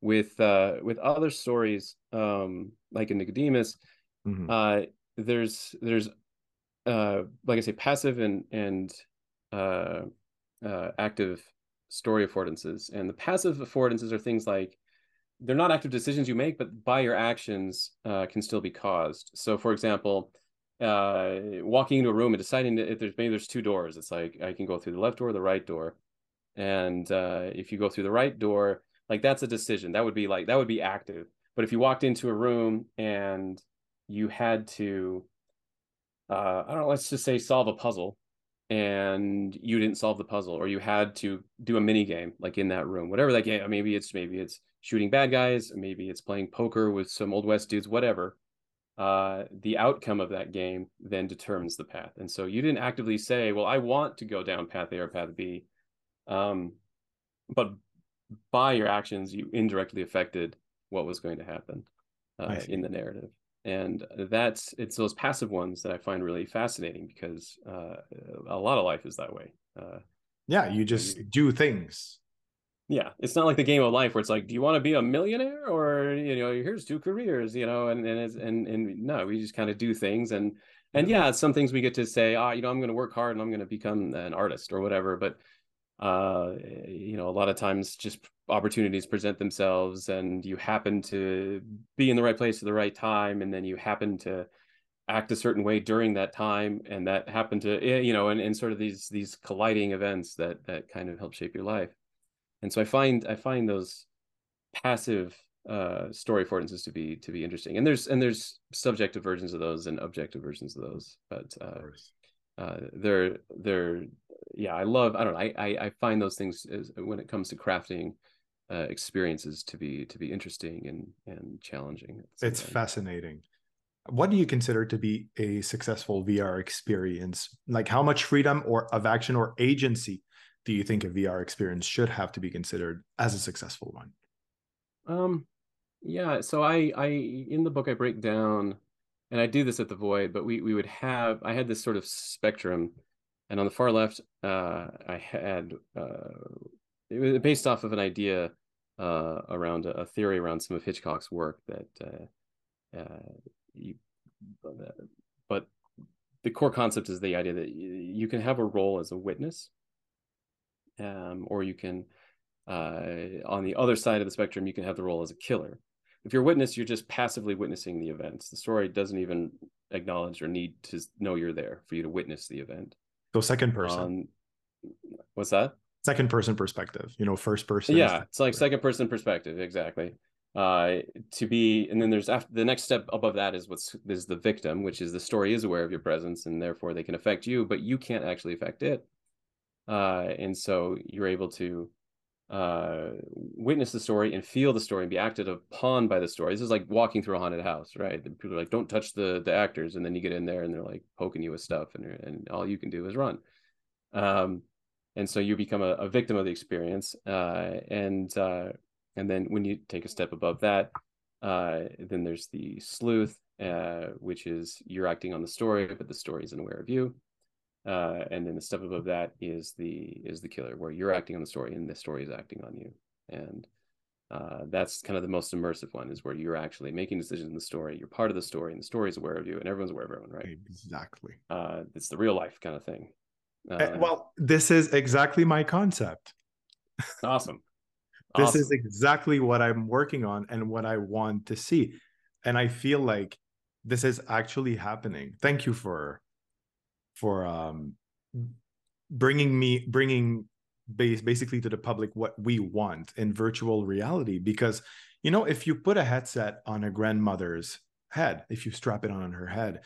With uh, with other stories, um, like in Nicodemus, mm-hmm. uh, there's there's uh, like I say, passive and and uh, uh, active story affordances, and the passive affordances are things like they're not active decisions you make, but by your actions uh, can still be caused. So, for example, uh, walking into a room and deciding that if there's maybe there's two doors. It's like I can go through the left door, the right door, and uh, if you go through the right door, like that's a decision. That would be like that would be active. But if you walked into a room and you had to, uh, I don't know, let's just say solve a puzzle, and you didn't solve the puzzle, or you had to do a mini game like in that room, whatever that game. Maybe it's maybe it's shooting bad guys, maybe it's playing poker with some old west dudes, whatever uh, the outcome of that game then determines the path. And so you didn't actively say, well, I want to go down path A or path B. Um, but by your actions, you indirectly affected what was going to happen uh, in the narrative. And that's it's those passive ones that I find really fascinating because uh, a lot of life is that way. Uh, yeah, you just you, do things. Yeah it's not like the game of life where it's like do you want to be a millionaire? Or you know here's two careers you know and and and, and no we just kind of do things. And and yeah. some things we get to say ah oh, you know i'm going to work hard and i'm going to become an artist or whatever. But uh you know a lot of times just opportunities present themselves and you happen to be in the right place at the right time and then you happen to act a certain way during that time and that happened to eh, you know and, and sort of these these colliding events that that kind of help shape your life and so I find I find those passive uh, story affordances to be to be interesting. And there's and there's subjective versions of those and objective versions of those, but uh, uh, they're they're yeah I love I don't know I I, I find those things as, when it comes to crafting uh, experiences to be to be interesting and and challenging. It's fascinating. What do you consider to be a successful VR experience? Like how much freedom or of action or agency do you think a VR experience should have to be considered as a successful one? Um, yeah. So I, I in the book I break down, and I do this at the Void, but we we would have I had this sort of spectrum, and on the far left, uh, I had uh, it was based off of an idea uh, around a, theory around some of Hitchcock's work that uh, you, but the core concept is the idea that you can have a role as a witness um, or you can uh, on the other side of the spectrum you can have the role as a killer. If you're a witness you're just passively witnessing the events. The story doesn't even acknowledge or need to know you're there for you to witness the event so second person. Um, what's that? Second person perspective you know first person yeah it's like second person perspective exactly. Uh to be and then there's after the next step above that is what's is the victim which is the story is aware of your presence and therefore they can affect you but you can't actually affect it. Uh, and so you're able to uh, witness the story and feel the story and be acted upon by the story. This is like walking through a haunted house, right? People are like, "Don't touch the the actors," and then you get in there and they're like poking you with stuff, and and all you can do is run. Um, and so you become a, a victim of the experience, uh, and uh, and then when you take a step above that, uh, then there's the sleuth, uh, which is you're acting on the story, but the story isn't aware of you uh, and then the step above that is the is the killer where you're acting on the story and the story is acting on you. And uh, that's kind of the most immersive one is where you're actually making decisions in the story you're part of the story and the story is aware of you and everyone's aware of everyone right? Exactly. Uh, it's the real life kind of thing. Uh, well this is exactly my concept. Awesome. This awesome. is exactly what i'm working on and what i want to see. And i feel like this is actually happening. Thank you for for um, bringing me bringing base basically to the public what we want in virtual reality. Because you know if you put a headset on a grandmother's head if you strap it on her head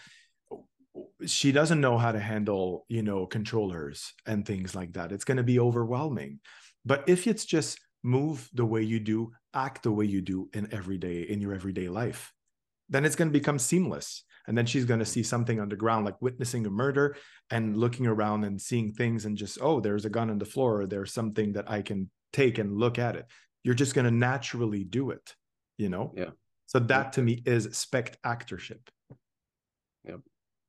she doesn't know how to handle you know controllers and things like that. It's going to be overwhelming. But if it's just move the way you do act the way you do in everyday in your everyday life then it's going to become seamless and then she's going to see something on the ground like witnessing a murder and looking around and seeing things and just oh there's a gun on the floor or there's something that i can take and look at it. You're just going to naturally do it you know? Yeah. So that to me is spect actorship. Yep.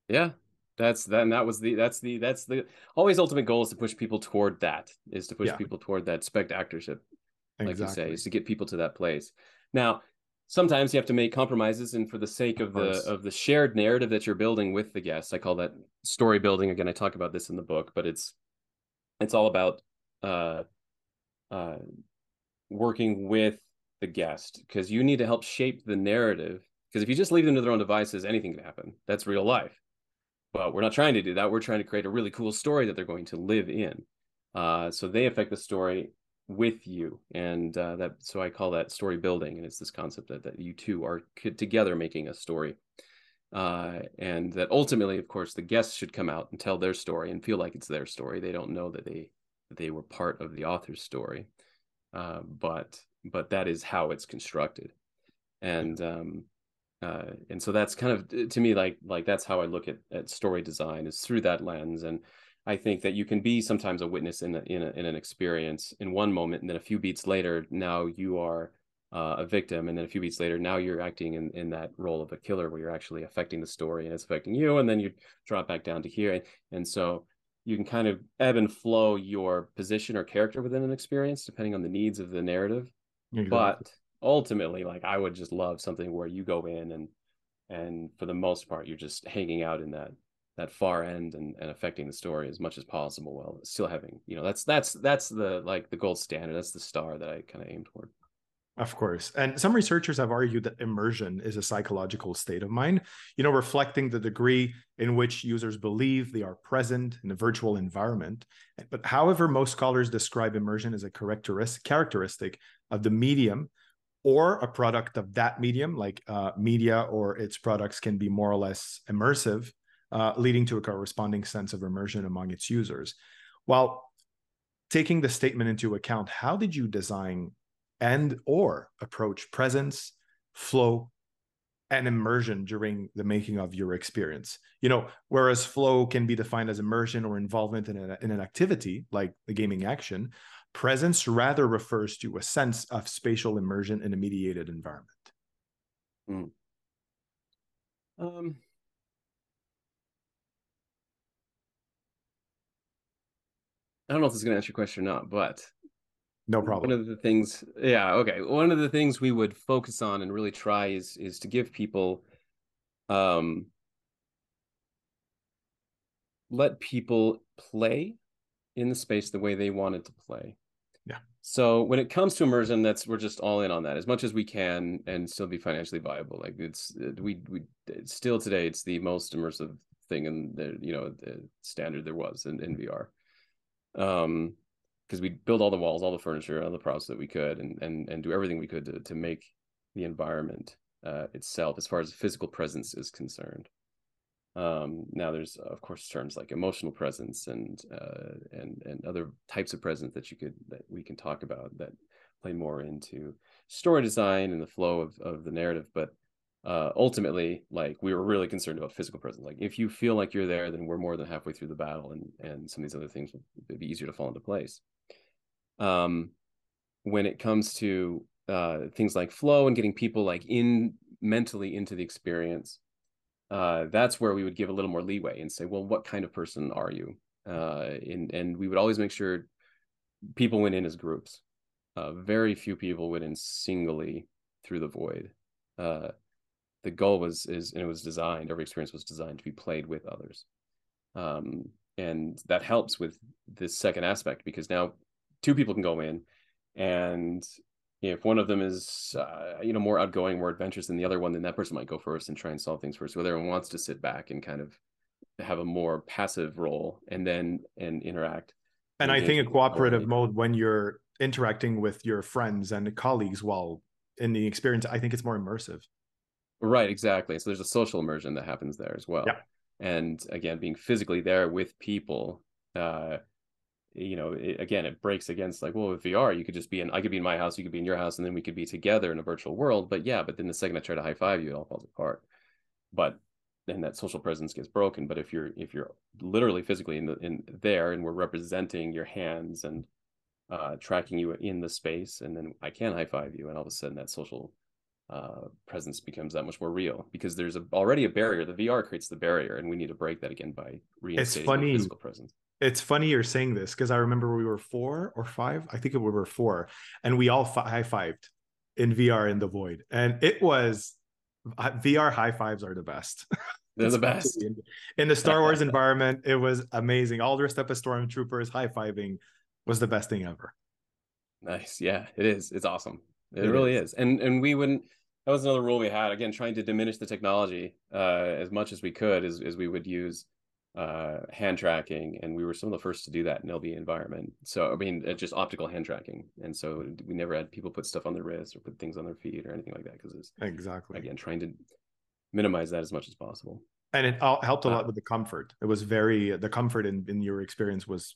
Yeah. That's that and that was the that's the that's the always ultimate goal is to push people toward that is to push yeah. people toward that spect actorship like exactly. you say is to get people to that place. Now sometimes you have to make compromises and for the sake of, of the of the shared narrative that you're building with the guest i call that story building again i talk about this in the book but it's it's all about uh uh working with the guest because you need to help shape the narrative because if you just leave them to their own devices anything can happen that's real life but we're not trying to do that. We're trying to create a really cool story that they're going to live in. Uh, so they affect the story with you, and uh, that so I call that story building, and it's this concept that that you two are together making a story. Uh, and that ultimately, of course, the guests should come out and tell their story and feel like it's their story. They don't know that they that they were part of the author's story, uh, but but that is how it's constructed, and um, uh, and so that's kind of to me like like that's how I look at at story design is through that lens, and I think that you can be sometimes a witness in a, in, a, in an experience in one moment, and then a few beats later, now you are uh, a victim, and then a few beats later, now you're acting in in that role of a killer, where you're actually affecting the story and it's affecting you, and then you drop back down to here, and, and so you can kind of ebb and flow your position or character within an experience depending on the needs of the narrative. Exactly. But ultimately like i would just love something where you go in and and for the most part you're just hanging out in that that far end and, and affecting the story as much as possible while still having you know that's that's that's the like the gold standard that's the star that i kind of aim toward of course. And some researchers have argued that immersion is a psychological state of mind, you know, reflecting the degree in which users believe they are present in a virtual environment. But however, most scholars describe immersion as a characteristic characteristic of the medium or a product of that medium, like uh, media or its products, can be more or less immersive, uh, leading to a corresponding sense of immersion among its users. While taking the statement into account, how did you design and or approach presence, flow, and immersion during the making of your experience. You know, whereas flow can be defined as immersion or involvement in, a, in an activity like the gaming action, Presence rather refers to a sense of spatial immersion in a mediated environment. Mm. Um, I don't know if this is going to answer your question or not, but no problem. One of the things, yeah, okay. One of the things we would focus on and really try is is to give people, um, let people play in the space the way they wanted to play. Yeah. So when it comes to immersion, that's we're just all in on that as much as we can and still be financially viable. Like it's we we still today it's the most immersive thing in the you know the standard there was in, in VR. Um because we build all the walls, all the furniture, all the props that we could and and and do everything we could to to make the environment uh, itself as far as physical presence is concerned. Um, now there's of course terms like emotional presence and uh, and and other types of presence that you could that we can talk about that play more into story design and the flow of, of the narrative but uh, ultimately like we were really concerned about physical presence like if you feel like you're there then we're more than halfway through the battle and and some of these other things will be easier to fall into place um when it comes to uh things like flow and getting people like in mentally into the experience uh, that's where we would give a little more leeway and say, well, what kind of person are you? Uh, and and we would always make sure people went in as groups. Uh, very few people went in singly through the void. Uh, the goal was is and it was designed. Every experience was designed to be played with others, um, and that helps with this second aspect because now two people can go in and if one of them is uh, you know more outgoing more adventurous than the other one then that person might go first and try and solve things first. So everyone wants to sit back and kind of have a more passive role and then and interact and i think a cooperative mode when you're interacting with your friends and colleagues while in the experience i think it's more immersive right exactly so there's a social immersion that happens there as well yeah. and again being physically there with people uh you know it, again it breaks against like well with vr you could just be in i could be in my house you could be in your house and then we could be together in a virtual world but yeah but then the second i try to high five you it all falls apart but then that social presence gets broken but if you're if you're literally physically in the in there and we're representing your hands and uh tracking you in the space and then i can high five you and all of a sudden that social uh, presence becomes that much more real because there's a, already a barrier. The VR creates the barrier, and we need to break that again by reinstating it's funny. physical presence it's funny you're saying this because I remember we were four or five. I think we were four, and we all high fived in VR in the void, and it was VR high fives are the best. They're the best in the Star Wars environment. It was amazing. All dressed up as stormtroopers, high fiving was the best thing ever. Nice, yeah, it is. It's awesome. It, it really is. is. And and we wouldn't. That was another rule we had. Again, trying to diminish the technology uh, as much as we could, as as we would use uh, hand tracking, and we were some of the first to do that in LV environment. So I mean, just optical hand tracking, and so we never had people put stuff on their wrists or put things on their feet or anything like that because it's exactly again trying to minimize that as much as possible. And it helped a lot with the comfort. It was very the comfort in in your experience was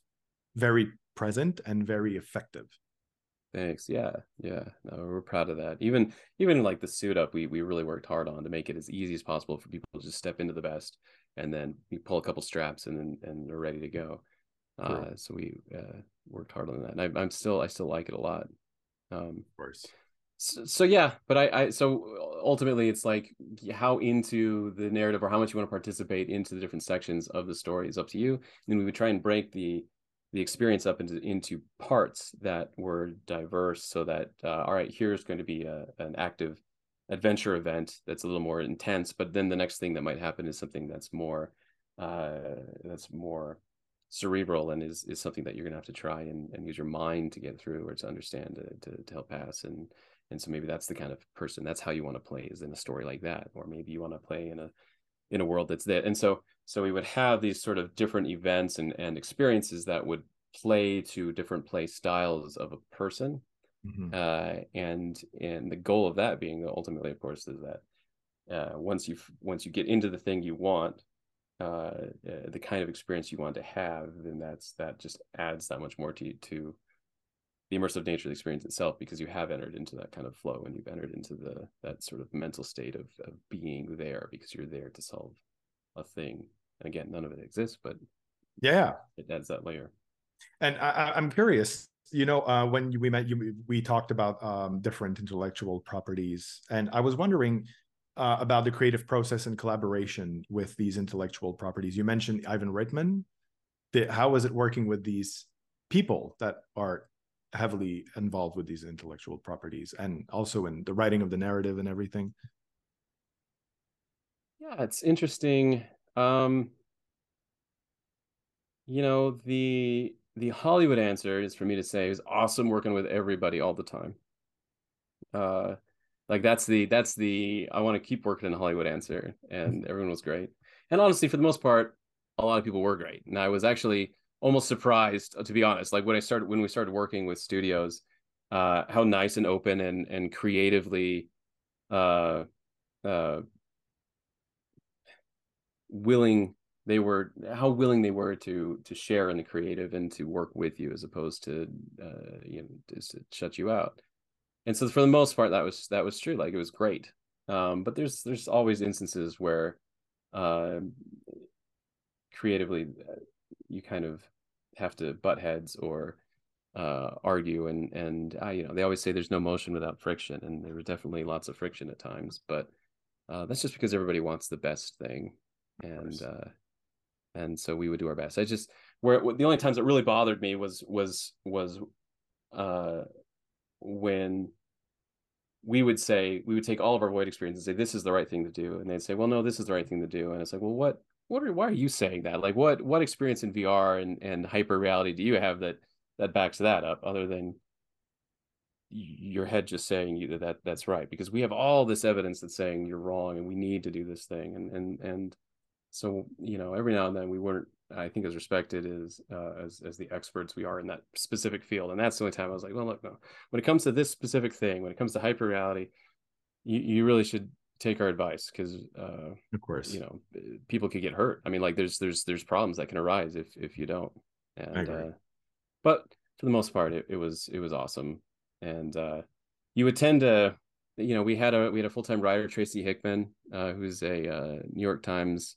very present and very effective. Thanks. Yeah, yeah. No, we're proud of that. Even even like the suit up, we we really worked hard on to make it as easy as possible for people to just step into the vest and then you pull a couple straps and then and they're ready to go. Uh, so we uh, worked hard on that, and I, am still I still like it a lot. Um, of course. So, so, yeah, but I, I so ultimately it's like how into the narrative or how much you want to participate into the different sections of the story is up to you. And then we would try and break the the experience up into into parts that were diverse so that uh, all right here's going to be a, an active adventure event that's a little more intense but then the next thing that might happen is something that's more uh, that's more cerebral and is is something that you're gonna have to try and, and use your mind to get through or to understand to, to, to help pass. And and so maybe that's the kind of person that's how you want to play is in a story like that or maybe you want to play in a in a world that's that and so so we would have these sort of different events and, and experiences that would play to different play styles of a person. Mm-hmm. Uh, and and the goal of that being ultimately, of course, is that uh, once you once you get into the thing you want, uh, uh, the kind of experience you want to have, then that's that just adds that much more to to the immersive nature of the experience itself because you have entered into that kind of flow and you've entered into the that sort of mental state of, of being there because you're there to solve a thing. And again, none of it exists, but yeah, it adds that layer. And I, am curious, you know, uh, when we met you, we talked about um, different intellectual properties, and I was wondering uh, about the creative process and collaboration with these intellectual properties. You mentioned Ivan Reitman. The, how was it working with these people that are heavily involved with these intellectual properties and also in the writing of the narrative and everything? Yeah, it's interesting. Um, you know, the the Hollywood answer is for me to say is awesome working with everybody all the time. Uh like that's the that's the I want to keep working in Hollywood answer and everyone was great. And honestly for the most part a lot of people were great. And I was actually almost surprised to be honest like when I started when we started working with studios uh how nice and open and and creatively uh uh willing they were how willing they were to to share in the creative and to work with you as opposed to uh, you know just to shut you out. And so for the most part that was that was true like it was great. Um, but there's there's always instances where uh, creatively you kind of have to butt heads or uh, argue and and uh, you know they always say there's no motion without friction and there were definitely lots of friction at times but uh, that's just because everybody wants the best thing and uh, and so we would do our best. I just where the only times it really bothered me was was was uh when we would say we would take all of our void experience and say this is the right thing to do and they'd say well no this is the right thing to do and it's like well what what are why are you saying that? Like what what experience in vr and and hyper reality do you have that that backs that up other than your head just saying you that that's right? Because we have all this evidence that's saying you're wrong and we need to do this thing and and and so you know every now and then we weren't i think as respected as uh, as as the experts we are in that specific field. And that's the only time i was like well look no. When it comes to this specific thing when it comes to hyper reality you, you really should take our advice because uh of course. you know people could get hurt. I mean like there's there's there's problems that can arise if if you don't. And uh but for the most part it, it was it was awesome. And uh you would tend to you know we had a we had a full-time writer tracy hickman uh who's a uh new york times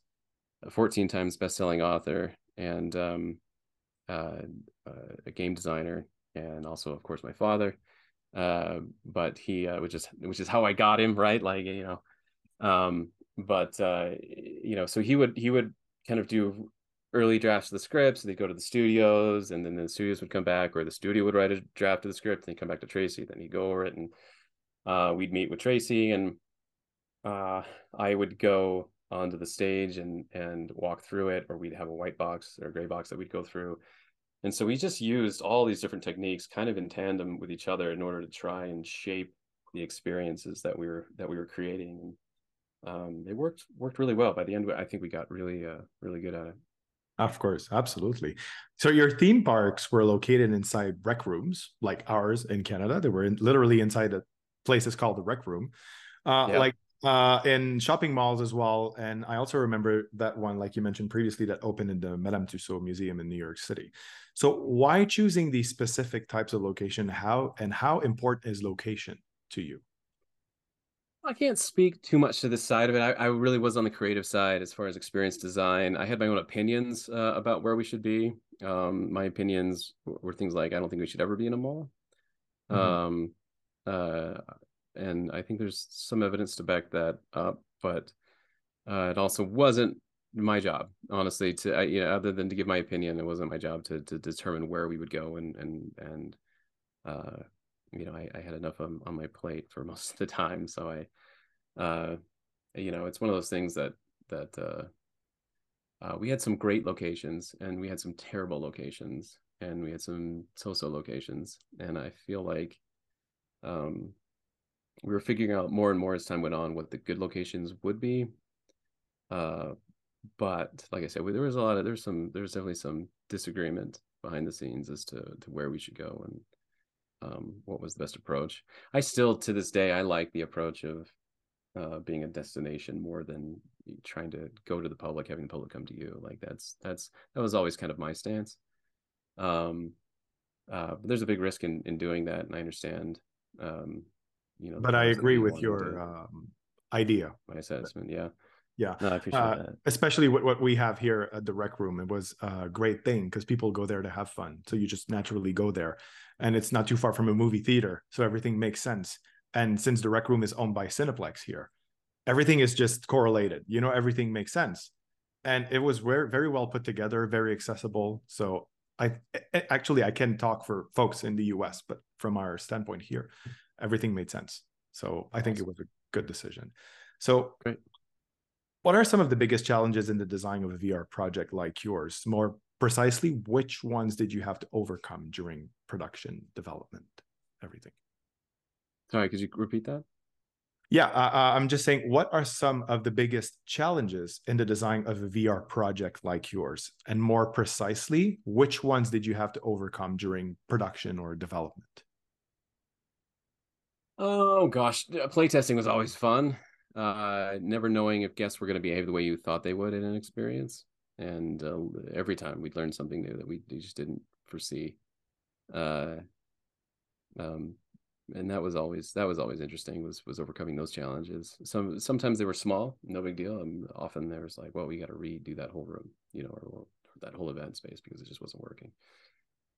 a 14 times best-selling author and um, uh, uh, a game designer and also of course my father. Uh, but he uh, which is which is how I got him right? Like you know um, but uh, you know so he would he would kind of do early drafts of the scripts they'd go to the studios and then the studios would come back or the studio would write a draft of the script and come back to Tracy then he'd go over it and uh, we'd meet with Tracy and I would go onto the stage and and walk through it or we'd have a white box or a gray box that we'd go through and so we just used all these different techniques kind of in tandem with each other in order to try and shape the experiences that we were that we were creating and um, they worked worked really well by the end i think we got really uh, really good at it Of course, absolutely. So your theme parks were located inside rec rooms, like ours in Canada. They were in, literally inside a place that's called the rec room. Uh, yeah. Like uh, in shopping malls as well. And I also remember that one, like you mentioned previously, that opened in the Madame Tussauds Museum in New York City. So why choosing these specific types of location? How and how important is location to you? I can't speak too much to this side of it. I, I, really was on the creative side as far as experience design. I had my own opinions uh, about where we should be. Um, my opinions were things like I don't think we should ever be in a mall. Mm-hmm. Um, uh, and I think there's some evidence to back that up. But uh, it also wasn't my job, honestly. To you know, other than to give my opinion, it wasn't my job to to determine where we would go and and and uh, you know, I, I had enough on, on my plate for most of the time. So I, uh, you know, it's one of those things that that uh, uh, we had some great locations and we had some terrible locations and we had some so-so locations, and I feel like um, we were figuring out more and more as time went on what the good locations would be. Uh, but like I said, there was a lot of there's some there's definitely some disagreement behind the scenes as to to where we should go and um, what was the best approach. I still to this day I like the approach of uh, being a destination more than trying to go to the public, having the public come to you. Like that's that's that was always kind of my stance. Um, uh, but there's a big risk in in doing that, and I understand. Um, you know, but I agree with your um, idea. My assessment, yeah. Yeah, no, I appreciate uh, that. Especially what, what we have here at the rec room. It was a great thing because people go there to have fun. So you just naturally go there, and it's not too far from a movie theater, so everything makes sense. And since the rec room is owned by Cineplex here, everything is just correlated. You know, everything makes sense, and it was very very well put together, very accessible. So I actually I can talk for folks in the U.S., but from our standpoint here, everything made sense. So I think it was a good decision. So Great. What are some of the biggest challenges in the design of a VR project like yours? More precisely, which ones did you have to overcome during production, development, everything? Sorry, could you repeat that? Yeah, uh, uh I'm just saying, what are some of the biggest challenges in the design of a VR project like yours? And more precisely, which ones did you have to overcome during production or development? Oh gosh, playtesting was always fun uh, never knowing if guests were going to behave the way you thought they would in an experience. And uh, every time we'd learn something new that we just didn't foresee. Uh, um, and that was always that was always interesting was was overcoming those challenges. Some sometimes they were small, no big deal. And often there was like, well, we got to redo that whole room, you know, or, or that whole event space because it just wasn't working.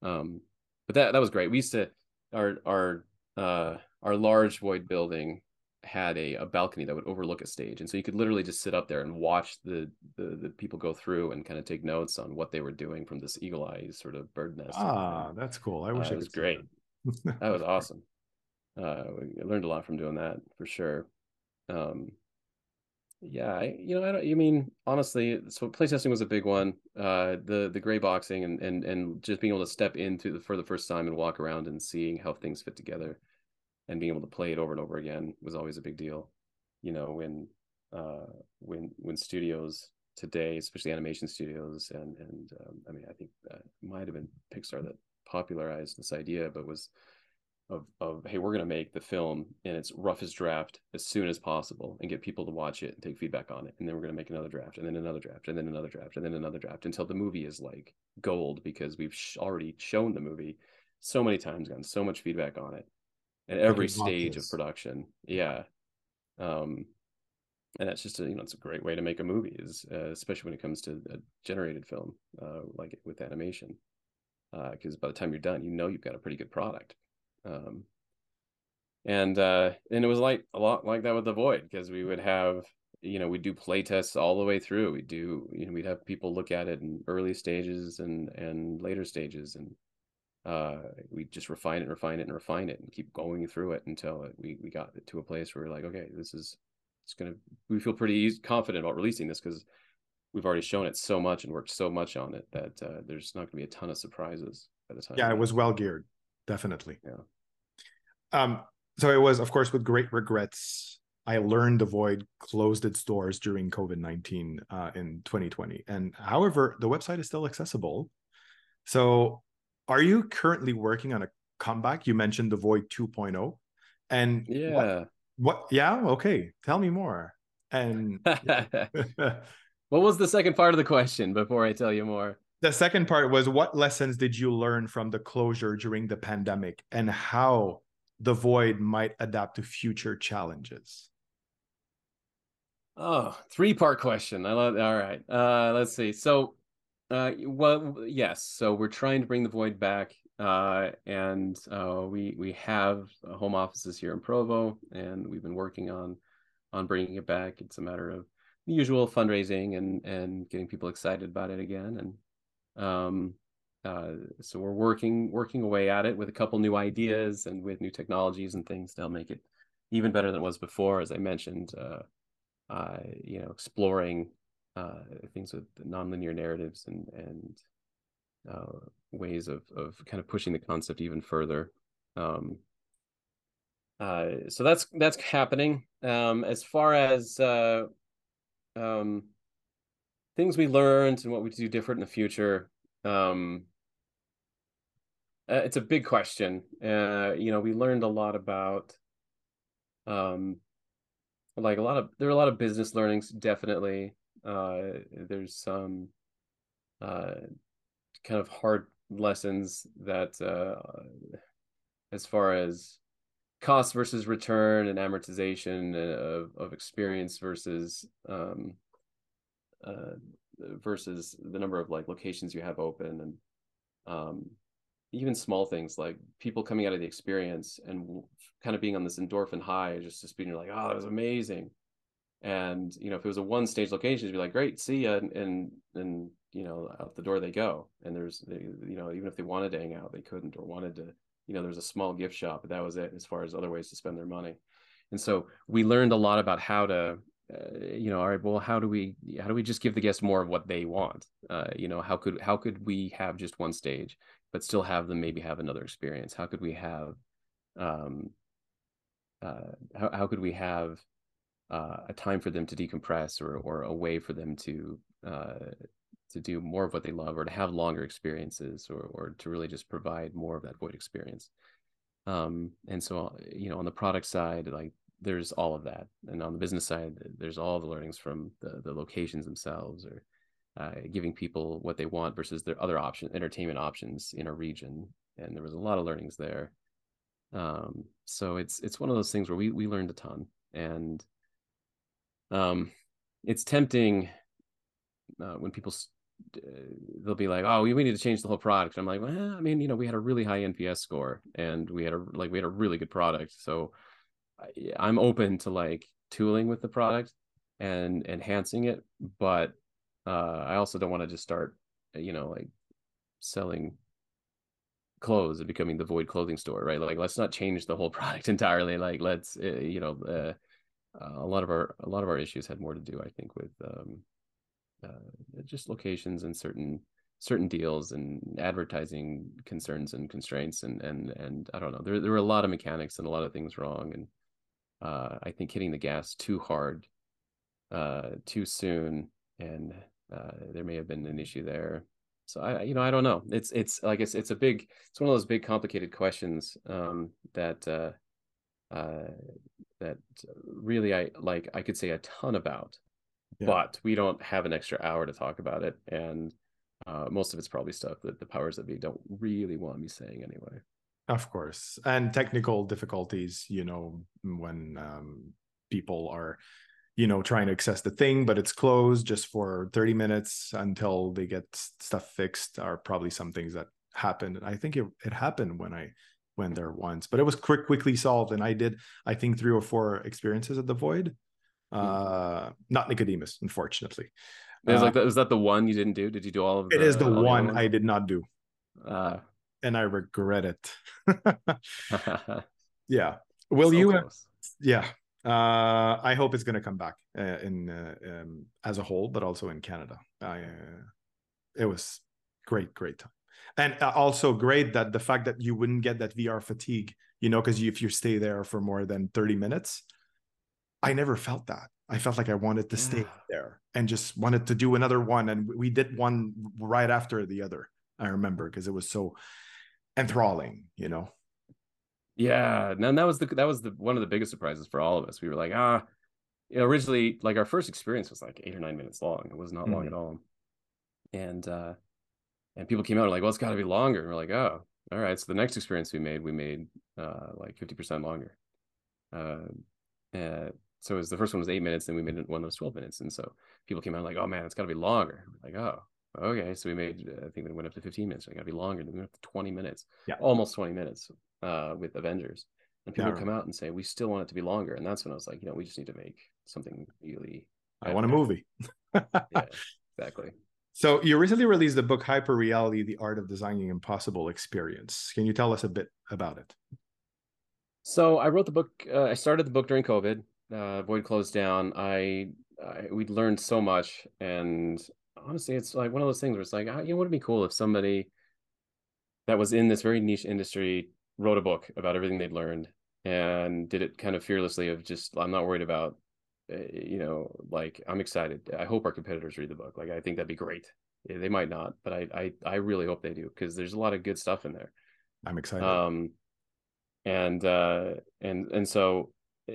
Um, but that that was great. We used to our our uh, our large void building had a, a balcony that would overlook a stage. And so you could literally just sit up there and watch the the, the people go through and kind of take notes on what they were doing from this eagle eye sort of bird nest ah that's cool. I wish uh, it was great. that. that was awesome. Uh i learned a lot from doing that for sure. Um yeah I, you know i don't you mean honestly so playtesting was a big one. Uh the the gray boxing and and and just being able to step into the for the first time and walk around and seeing how things fit together and being able to play it over and over again was always a big deal. You know, when uh, when when studios today, especially animation studios, and and um, I mean, I think that might have been Pixar that popularized this idea, but was of of hey, we're going to make the film in its roughest draft as soon as possible and get people to watch it and take feedback on it, and then we're going to make another draft, and then another draft, and then another draft, and then another draft until the movie is like gold because we've sh- already shown the movie so many times, gotten so much feedback on it at every stage of production. Yeah. Um, and that's just a, you know, it's a great way to make a movie is, uh, especially when it comes to a generated film, uh, like with animation. Uh, cause by the time you're done, you know, you've got a pretty good product. Um, and, uh, and it was like a lot like that with the void because we would have, you know, we do play tests all the way through. We do, you know, we'd have people look at it in early stages and, and later stages and, uh, we just refine it, refine it, and refine it, and keep going through it until it, we we got it to a place where we're like, okay, this is it's gonna. We feel pretty easy, confident about releasing this because we've already shown it so much and worked so much on it that uh, there's not gonna be a ton of surprises by the time. Yeah, it was well geared, definitely. Yeah. Um. So it was, of course, with great regrets I learned the Void closed its doors during COVID 19 uh, in 2020. And however, the website is still accessible. So, are you currently working on a comeback? You mentioned the Void 2.0. And yeah. What, what yeah, okay. Tell me more. And what was the second part of the question before I tell you more? The second part was what lessons did you learn from the closure during the pandemic and how the void might adapt to future challenges? Oh, three part question. I love all right. Uh let's see. So uh well yes, so we're trying to bring the void back uh and uh we we have home offices here in Provo and we've been working on on bringing it back. It's a matter of the usual fundraising and and getting people excited about it again and um, uh, so we're working working away at it with a couple new ideas and with new technologies and things that'll make it even better than it was before. As I mentioned, uh, uh, you know, exploring uh, things with nonlinear narratives and and uh, ways of of kind of pushing the concept even further. Um, uh, so that's that's happening. Um, as far as um, things we learned and what we do different in the future um uh, it's a big question uh you know we learned a lot about um like a lot of there are a lot of business learnings definitely uh there's some uh kind of hard lessons that uh as far as cost versus return and amortization of, of experience versus um uh, versus the number of like locations you have open and um, even small things like people coming out of the experience and kind of being on this endorphin high, just just being like, oh, that was amazing. And you know, if it was a one stage location, it'd be like, great, see ya, and and, and you know, out the door they go. And there's, you know, even if they wanted to hang out, they couldn't, or wanted to, you know, there's a small gift shop, but that was it as far as other ways to spend their money. And so we learned a lot about how to uh, you know all right well how do we how do we just give the guests more of what they want uh, you know how could how could we have just one stage but still have them maybe have another experience how could we have um uh how, how could we have uh, a time for them to decompress or or a way for them to uh to do more of what they love or to have longer experiences or or to really just provide more of that void experience. Um and so you know on the product side like there's all of that. And on the business side there's all the learnings from the, the locations themselves or uh, giving people what they want versus their other option entertainment options in a region. And there was a lot of learnings there. Um, so it's it's one of those things where we we learned a ton. And um it's tempting uh, when people uh, they'll be like oh we, we need to change the whole product i'm like well i mean you know we had a really high nps score and we had a like we had a really good product so I'm open to like tooling with the product and enhancing it, but uh, I also don't want to just start, you know, like selling clothes and becoming the void clothing store, right? Like, let's not change the whole product entirely. Like, let's, uh, you know, uh, a lot of our a lot of our issues had more to do, I think, with um, uh, just locations and certain certain deals and advertising concerns and constraints and and and I don't know. There there were a lot of mechanics and a lot of things wrong and uh, I think hitting the gas too hard, uh, too soon, and uh, there may have been an issue there. So I, you know, I don't know. It's it's like it's it's a big, it's one of those big complicated questions um, that uh, that really I like. I could say a ton about, yeah. but we don't have an extra hour to talk about it, and uh, most of it's probably stuff that the powers that be don't really want me saying anyway. Of course, and technical difficulties. You know, when um, people are, you know, trying to access the thing, but it's closed just for thirty minutes until they get stuff fixed, are probably some things that happened. I think it it happened when I went there once, but it was quick quickly solved, and I did I think three or four experiences at the Void. Hmm. Uh, not Nicodemus, unfortunately. It was uh, like that, was that the one you didn't do? Did you do all of? The, it is the one I did not do. Uh, and I regret it. yeah. Will so you? Close. Yeah. Uh, I hope it's going to come back uh, in uh, um, as a whole, but also in Canada. I, uh, it was great, great time, and uh, also great that the fact that you wouldn't get that VR fatigue, you know, because if you stay there for more than thirty minutes, I never felt that. I felt like I wanted to Yeah. stay there and just wanted to do another one. And we did one right after the other. I remember because it was so enthralling, you know. Yeah, and that was the that was the one of the biggest surprises for all of us. We were like, ah, you know, originally like our first experience was like eight or nine minutes long. It was not long Mhm. at all. And uh and people came out and like, well, it's gotta be longer. And we're like, oh, all right. So the next experience we made, we made uh like 50% longer. Uh, uh so it was the first one was eight minutes, then we made one that was 12 minutes. And so people came out like, oh man, it's gotta be longer. We're like, oh, okay. So we made I think we went up to 15 minutes. So it gotta be longer. Then we went up to 20 minutes. Yeah. Almost 20 minutes uh with Avengers and people Yeah. come out and say we still want it to be longer and that's when i was like you know we just need to make something really I want a movie. yeah exactly So you recently released the book Hyper Reality: The Art of Designing Impossible Experience. Can you tell us a bit about it? so i wrote the book uh, i started the book during covid uh void closed down i, I we'd learned so much and honestly it's like one of those things where it's like ah, you know would it be cool if somebody that was in this very niche industry wrote a book about everything they'd learned and did it kind of fearlessly of just i'm not worried about you know like i'm excited. I hope our competitors read the book. Like i think that'd be great. They might not but i i, I really hope they do because there's a lot of good stuff in there. I'm excited. um and uh and and so uh,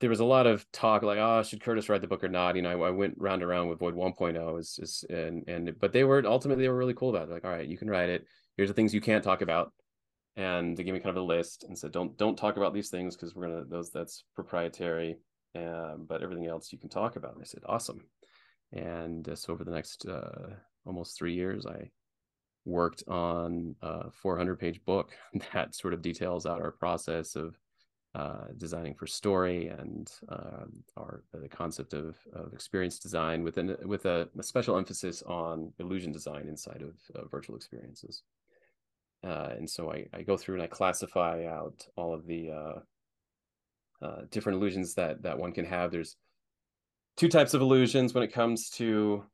there was a lot of talk like oh should curtis write the book or not? You know i, I went round and round with void 1.0 is is and and but they were ultimately they were really cool about it. Like all right you can write it. Here's the things you can't talk about. And they gave me kind of a list and said don't don't talk about these things because we're gonna those that's proprietary um, but everything else you can talk about. And i said awesome. And uh, so over the next uh, almost three years i worked on a 400 page book that sort of details out our process of uh, designing for story and um, our the concept of, of experience design with an, with a, a special emphasis on illusion design inside of uh, virtual experiences. Uh, and so I, I go through and I classify out all of the uh, different illusions that that one can have. There's two types of illusions when it comes to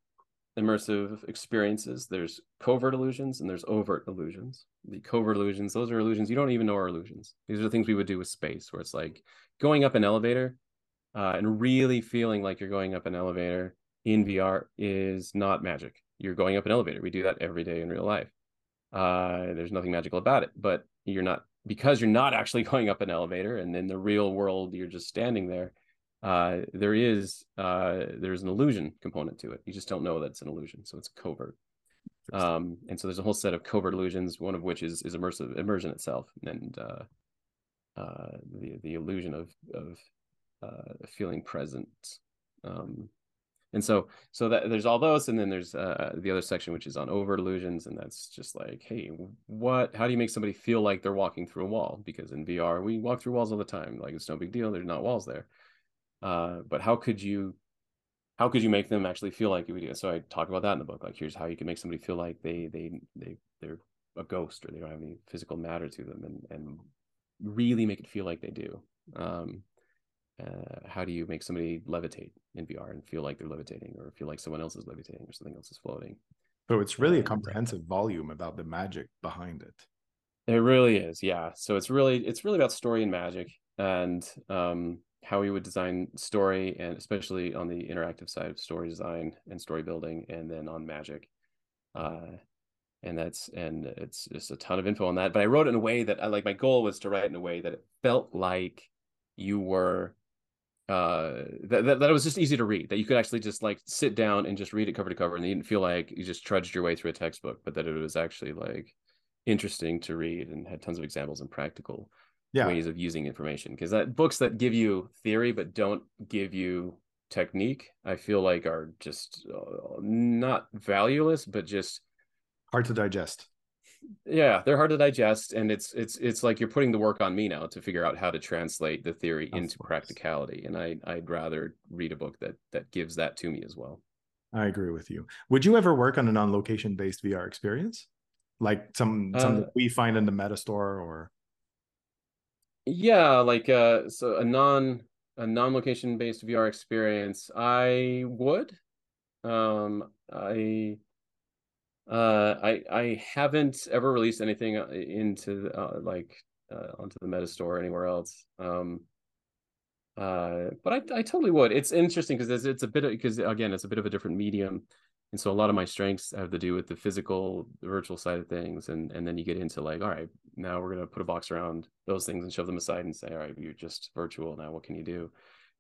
immersive experiences. There's covert illusions and there's overt illusions. The covert illusions, those are illusions you don't even know are illusions. These are the things we would do with space, where it's like going up an elevator uh, and really feeling like you're going up an elevator in VR is not magic. You're going up an elevator. We do that every day in real life. Uh, there's nothing magical about it, but you're not because you're not actually going up an elevator, and in the real world you're just standing there. Uh, there is uh, there's an illusion component to it. You just don't know that it's an illusion, so it's covert. Um, and so there's a whole set of covert illusions, one of which is is immersive immersion itself, and uh, uh, the the illusion of of uh, feeling present. Um, and so so that there's all those and then there's uh, the other section which is on overt illusions and that's just like hey what how do you make somebody feel like they're walking through a wall? Because in vr we walk through walls all the time like it's no big deal there's not walls there. Uh, but how could you how could you make them actually feel like you do so i talk about that in the book like here's how you can make somebody feel like they they they they're a ghost or they don't have any physical matter to them and and really make it feel like they do. Um uh, how do you make somebody levitate in VR and feel like they're levitating or feel like someone else is levitating or something else is floating? So it's really a comprehensive volume about the magic behind it. It really is, yeah. So it's really it's really about story and magic and um, how we would design story and especially on the interactive side of story design and story building, and then on magic. Uh, and that's and it's just a ton of info on that. But I wrote it in a way that I like. My goal was to write in a way that it felt like you were uh that, that, that it was just easy to read that you could actually just like sit down and just read it cover to cover and you didn't feel like you just trudged your way through a textbook but that it was actually like interesting to read and had tons of examples and practical Yeah. ways of using information because that books that give you theory but don't give you technique i feel like are just uh, not valueless but just Hard to digest. Yeah they're hard to digest and it's it's it's like you're putting the work on me now to figure out how to translate the theory Of into course. practicality and i i'd rather read a book that that gives that to me as well I agree with you. Would you ever work on a non-location based VR experience? Like some some Uh, that we find in the meta store or yeah like uh so a non a non-location based vr experience i would um i uh i i haven't ever released anything uh, into uh, like uh, onto the meta store or anywhere else um uh, but I, I totally would. It's interesting because it's, it's a bit because again, it's a bit of a different medium, and so a lot of my strengths have to do with the physical, the virtual side of things, and and then you get into like, all right, now we're gonna put a box around those things and shove them aside and say, all right, you're just virtual now. What can you do?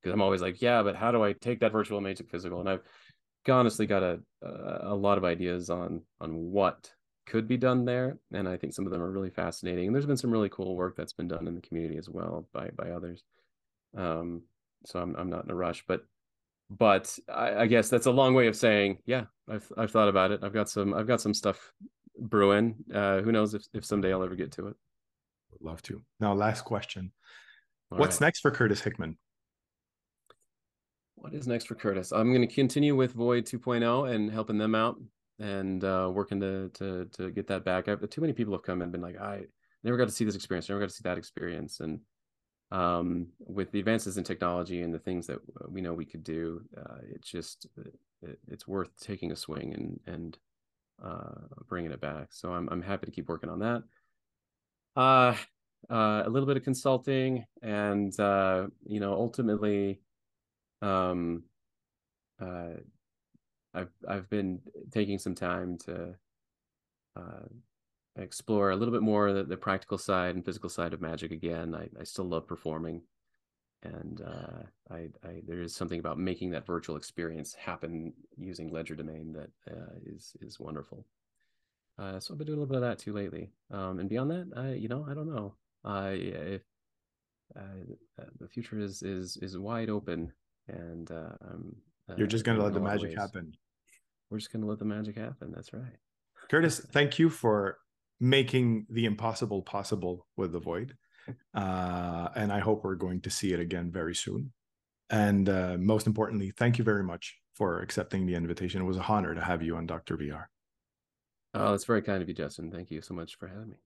Because I'm always like, yeah, but how do I take that virtual and make it physical? And I've honestly got a a lot of ideas on on what could be done there, and I think some of them are really fascinating. And there's been some really cool work that's been done in the community as well by by others. Um, so I'm I'm not in a rush, but but I, I, guess that's a long way of saying, yeah, I've I've thought about it. I've got some I've got some stuff brewing. Uh, who knows if if someday I'll ever get to it. Would love to. Now, last question. All What's right. next for Curtis Hickman? What is next for Curtis? I'm going to continue with Void 2.0 and helping them out and uh, working to to to get that back. I've, too many people have come and been like, I never got to see this experience, never got to see that experience, and um, with the advances in technology and the things that we know we could do, uh, it's just it, it's worth taking a swing and and uh, bringing it back. So I'm I'm happy to keep working on that. Uh, uh, a little bit of consulting, and uh, you know, ultimately, um, uh, I've I've been taking some time to uh, explore a little bit more the, the practical side and physical side of magic again. I, I still love performing. And uh, I, I, there is something about making that virtual experience happen using Legerdemain that uh, is is wonderful. Uh, so I've been doing a little bit of that too lately. Um, and beyond that, I, you know, I don't know. Uh, if uh, the future is is is wide open, and uh, I'm, you're just gonna let the magic ways. happen. We're just gonna let the magic happen. That's right. Curtis, thank you for making the impossible possible with the void. Uh, and I hope we're going to see it again very soon. And uh, most importantly, thank you very much for accepting the invitation. It was a honor to have you on Dr. VR. Oh, that's very kind of you, Justin. Thank you so much for having me.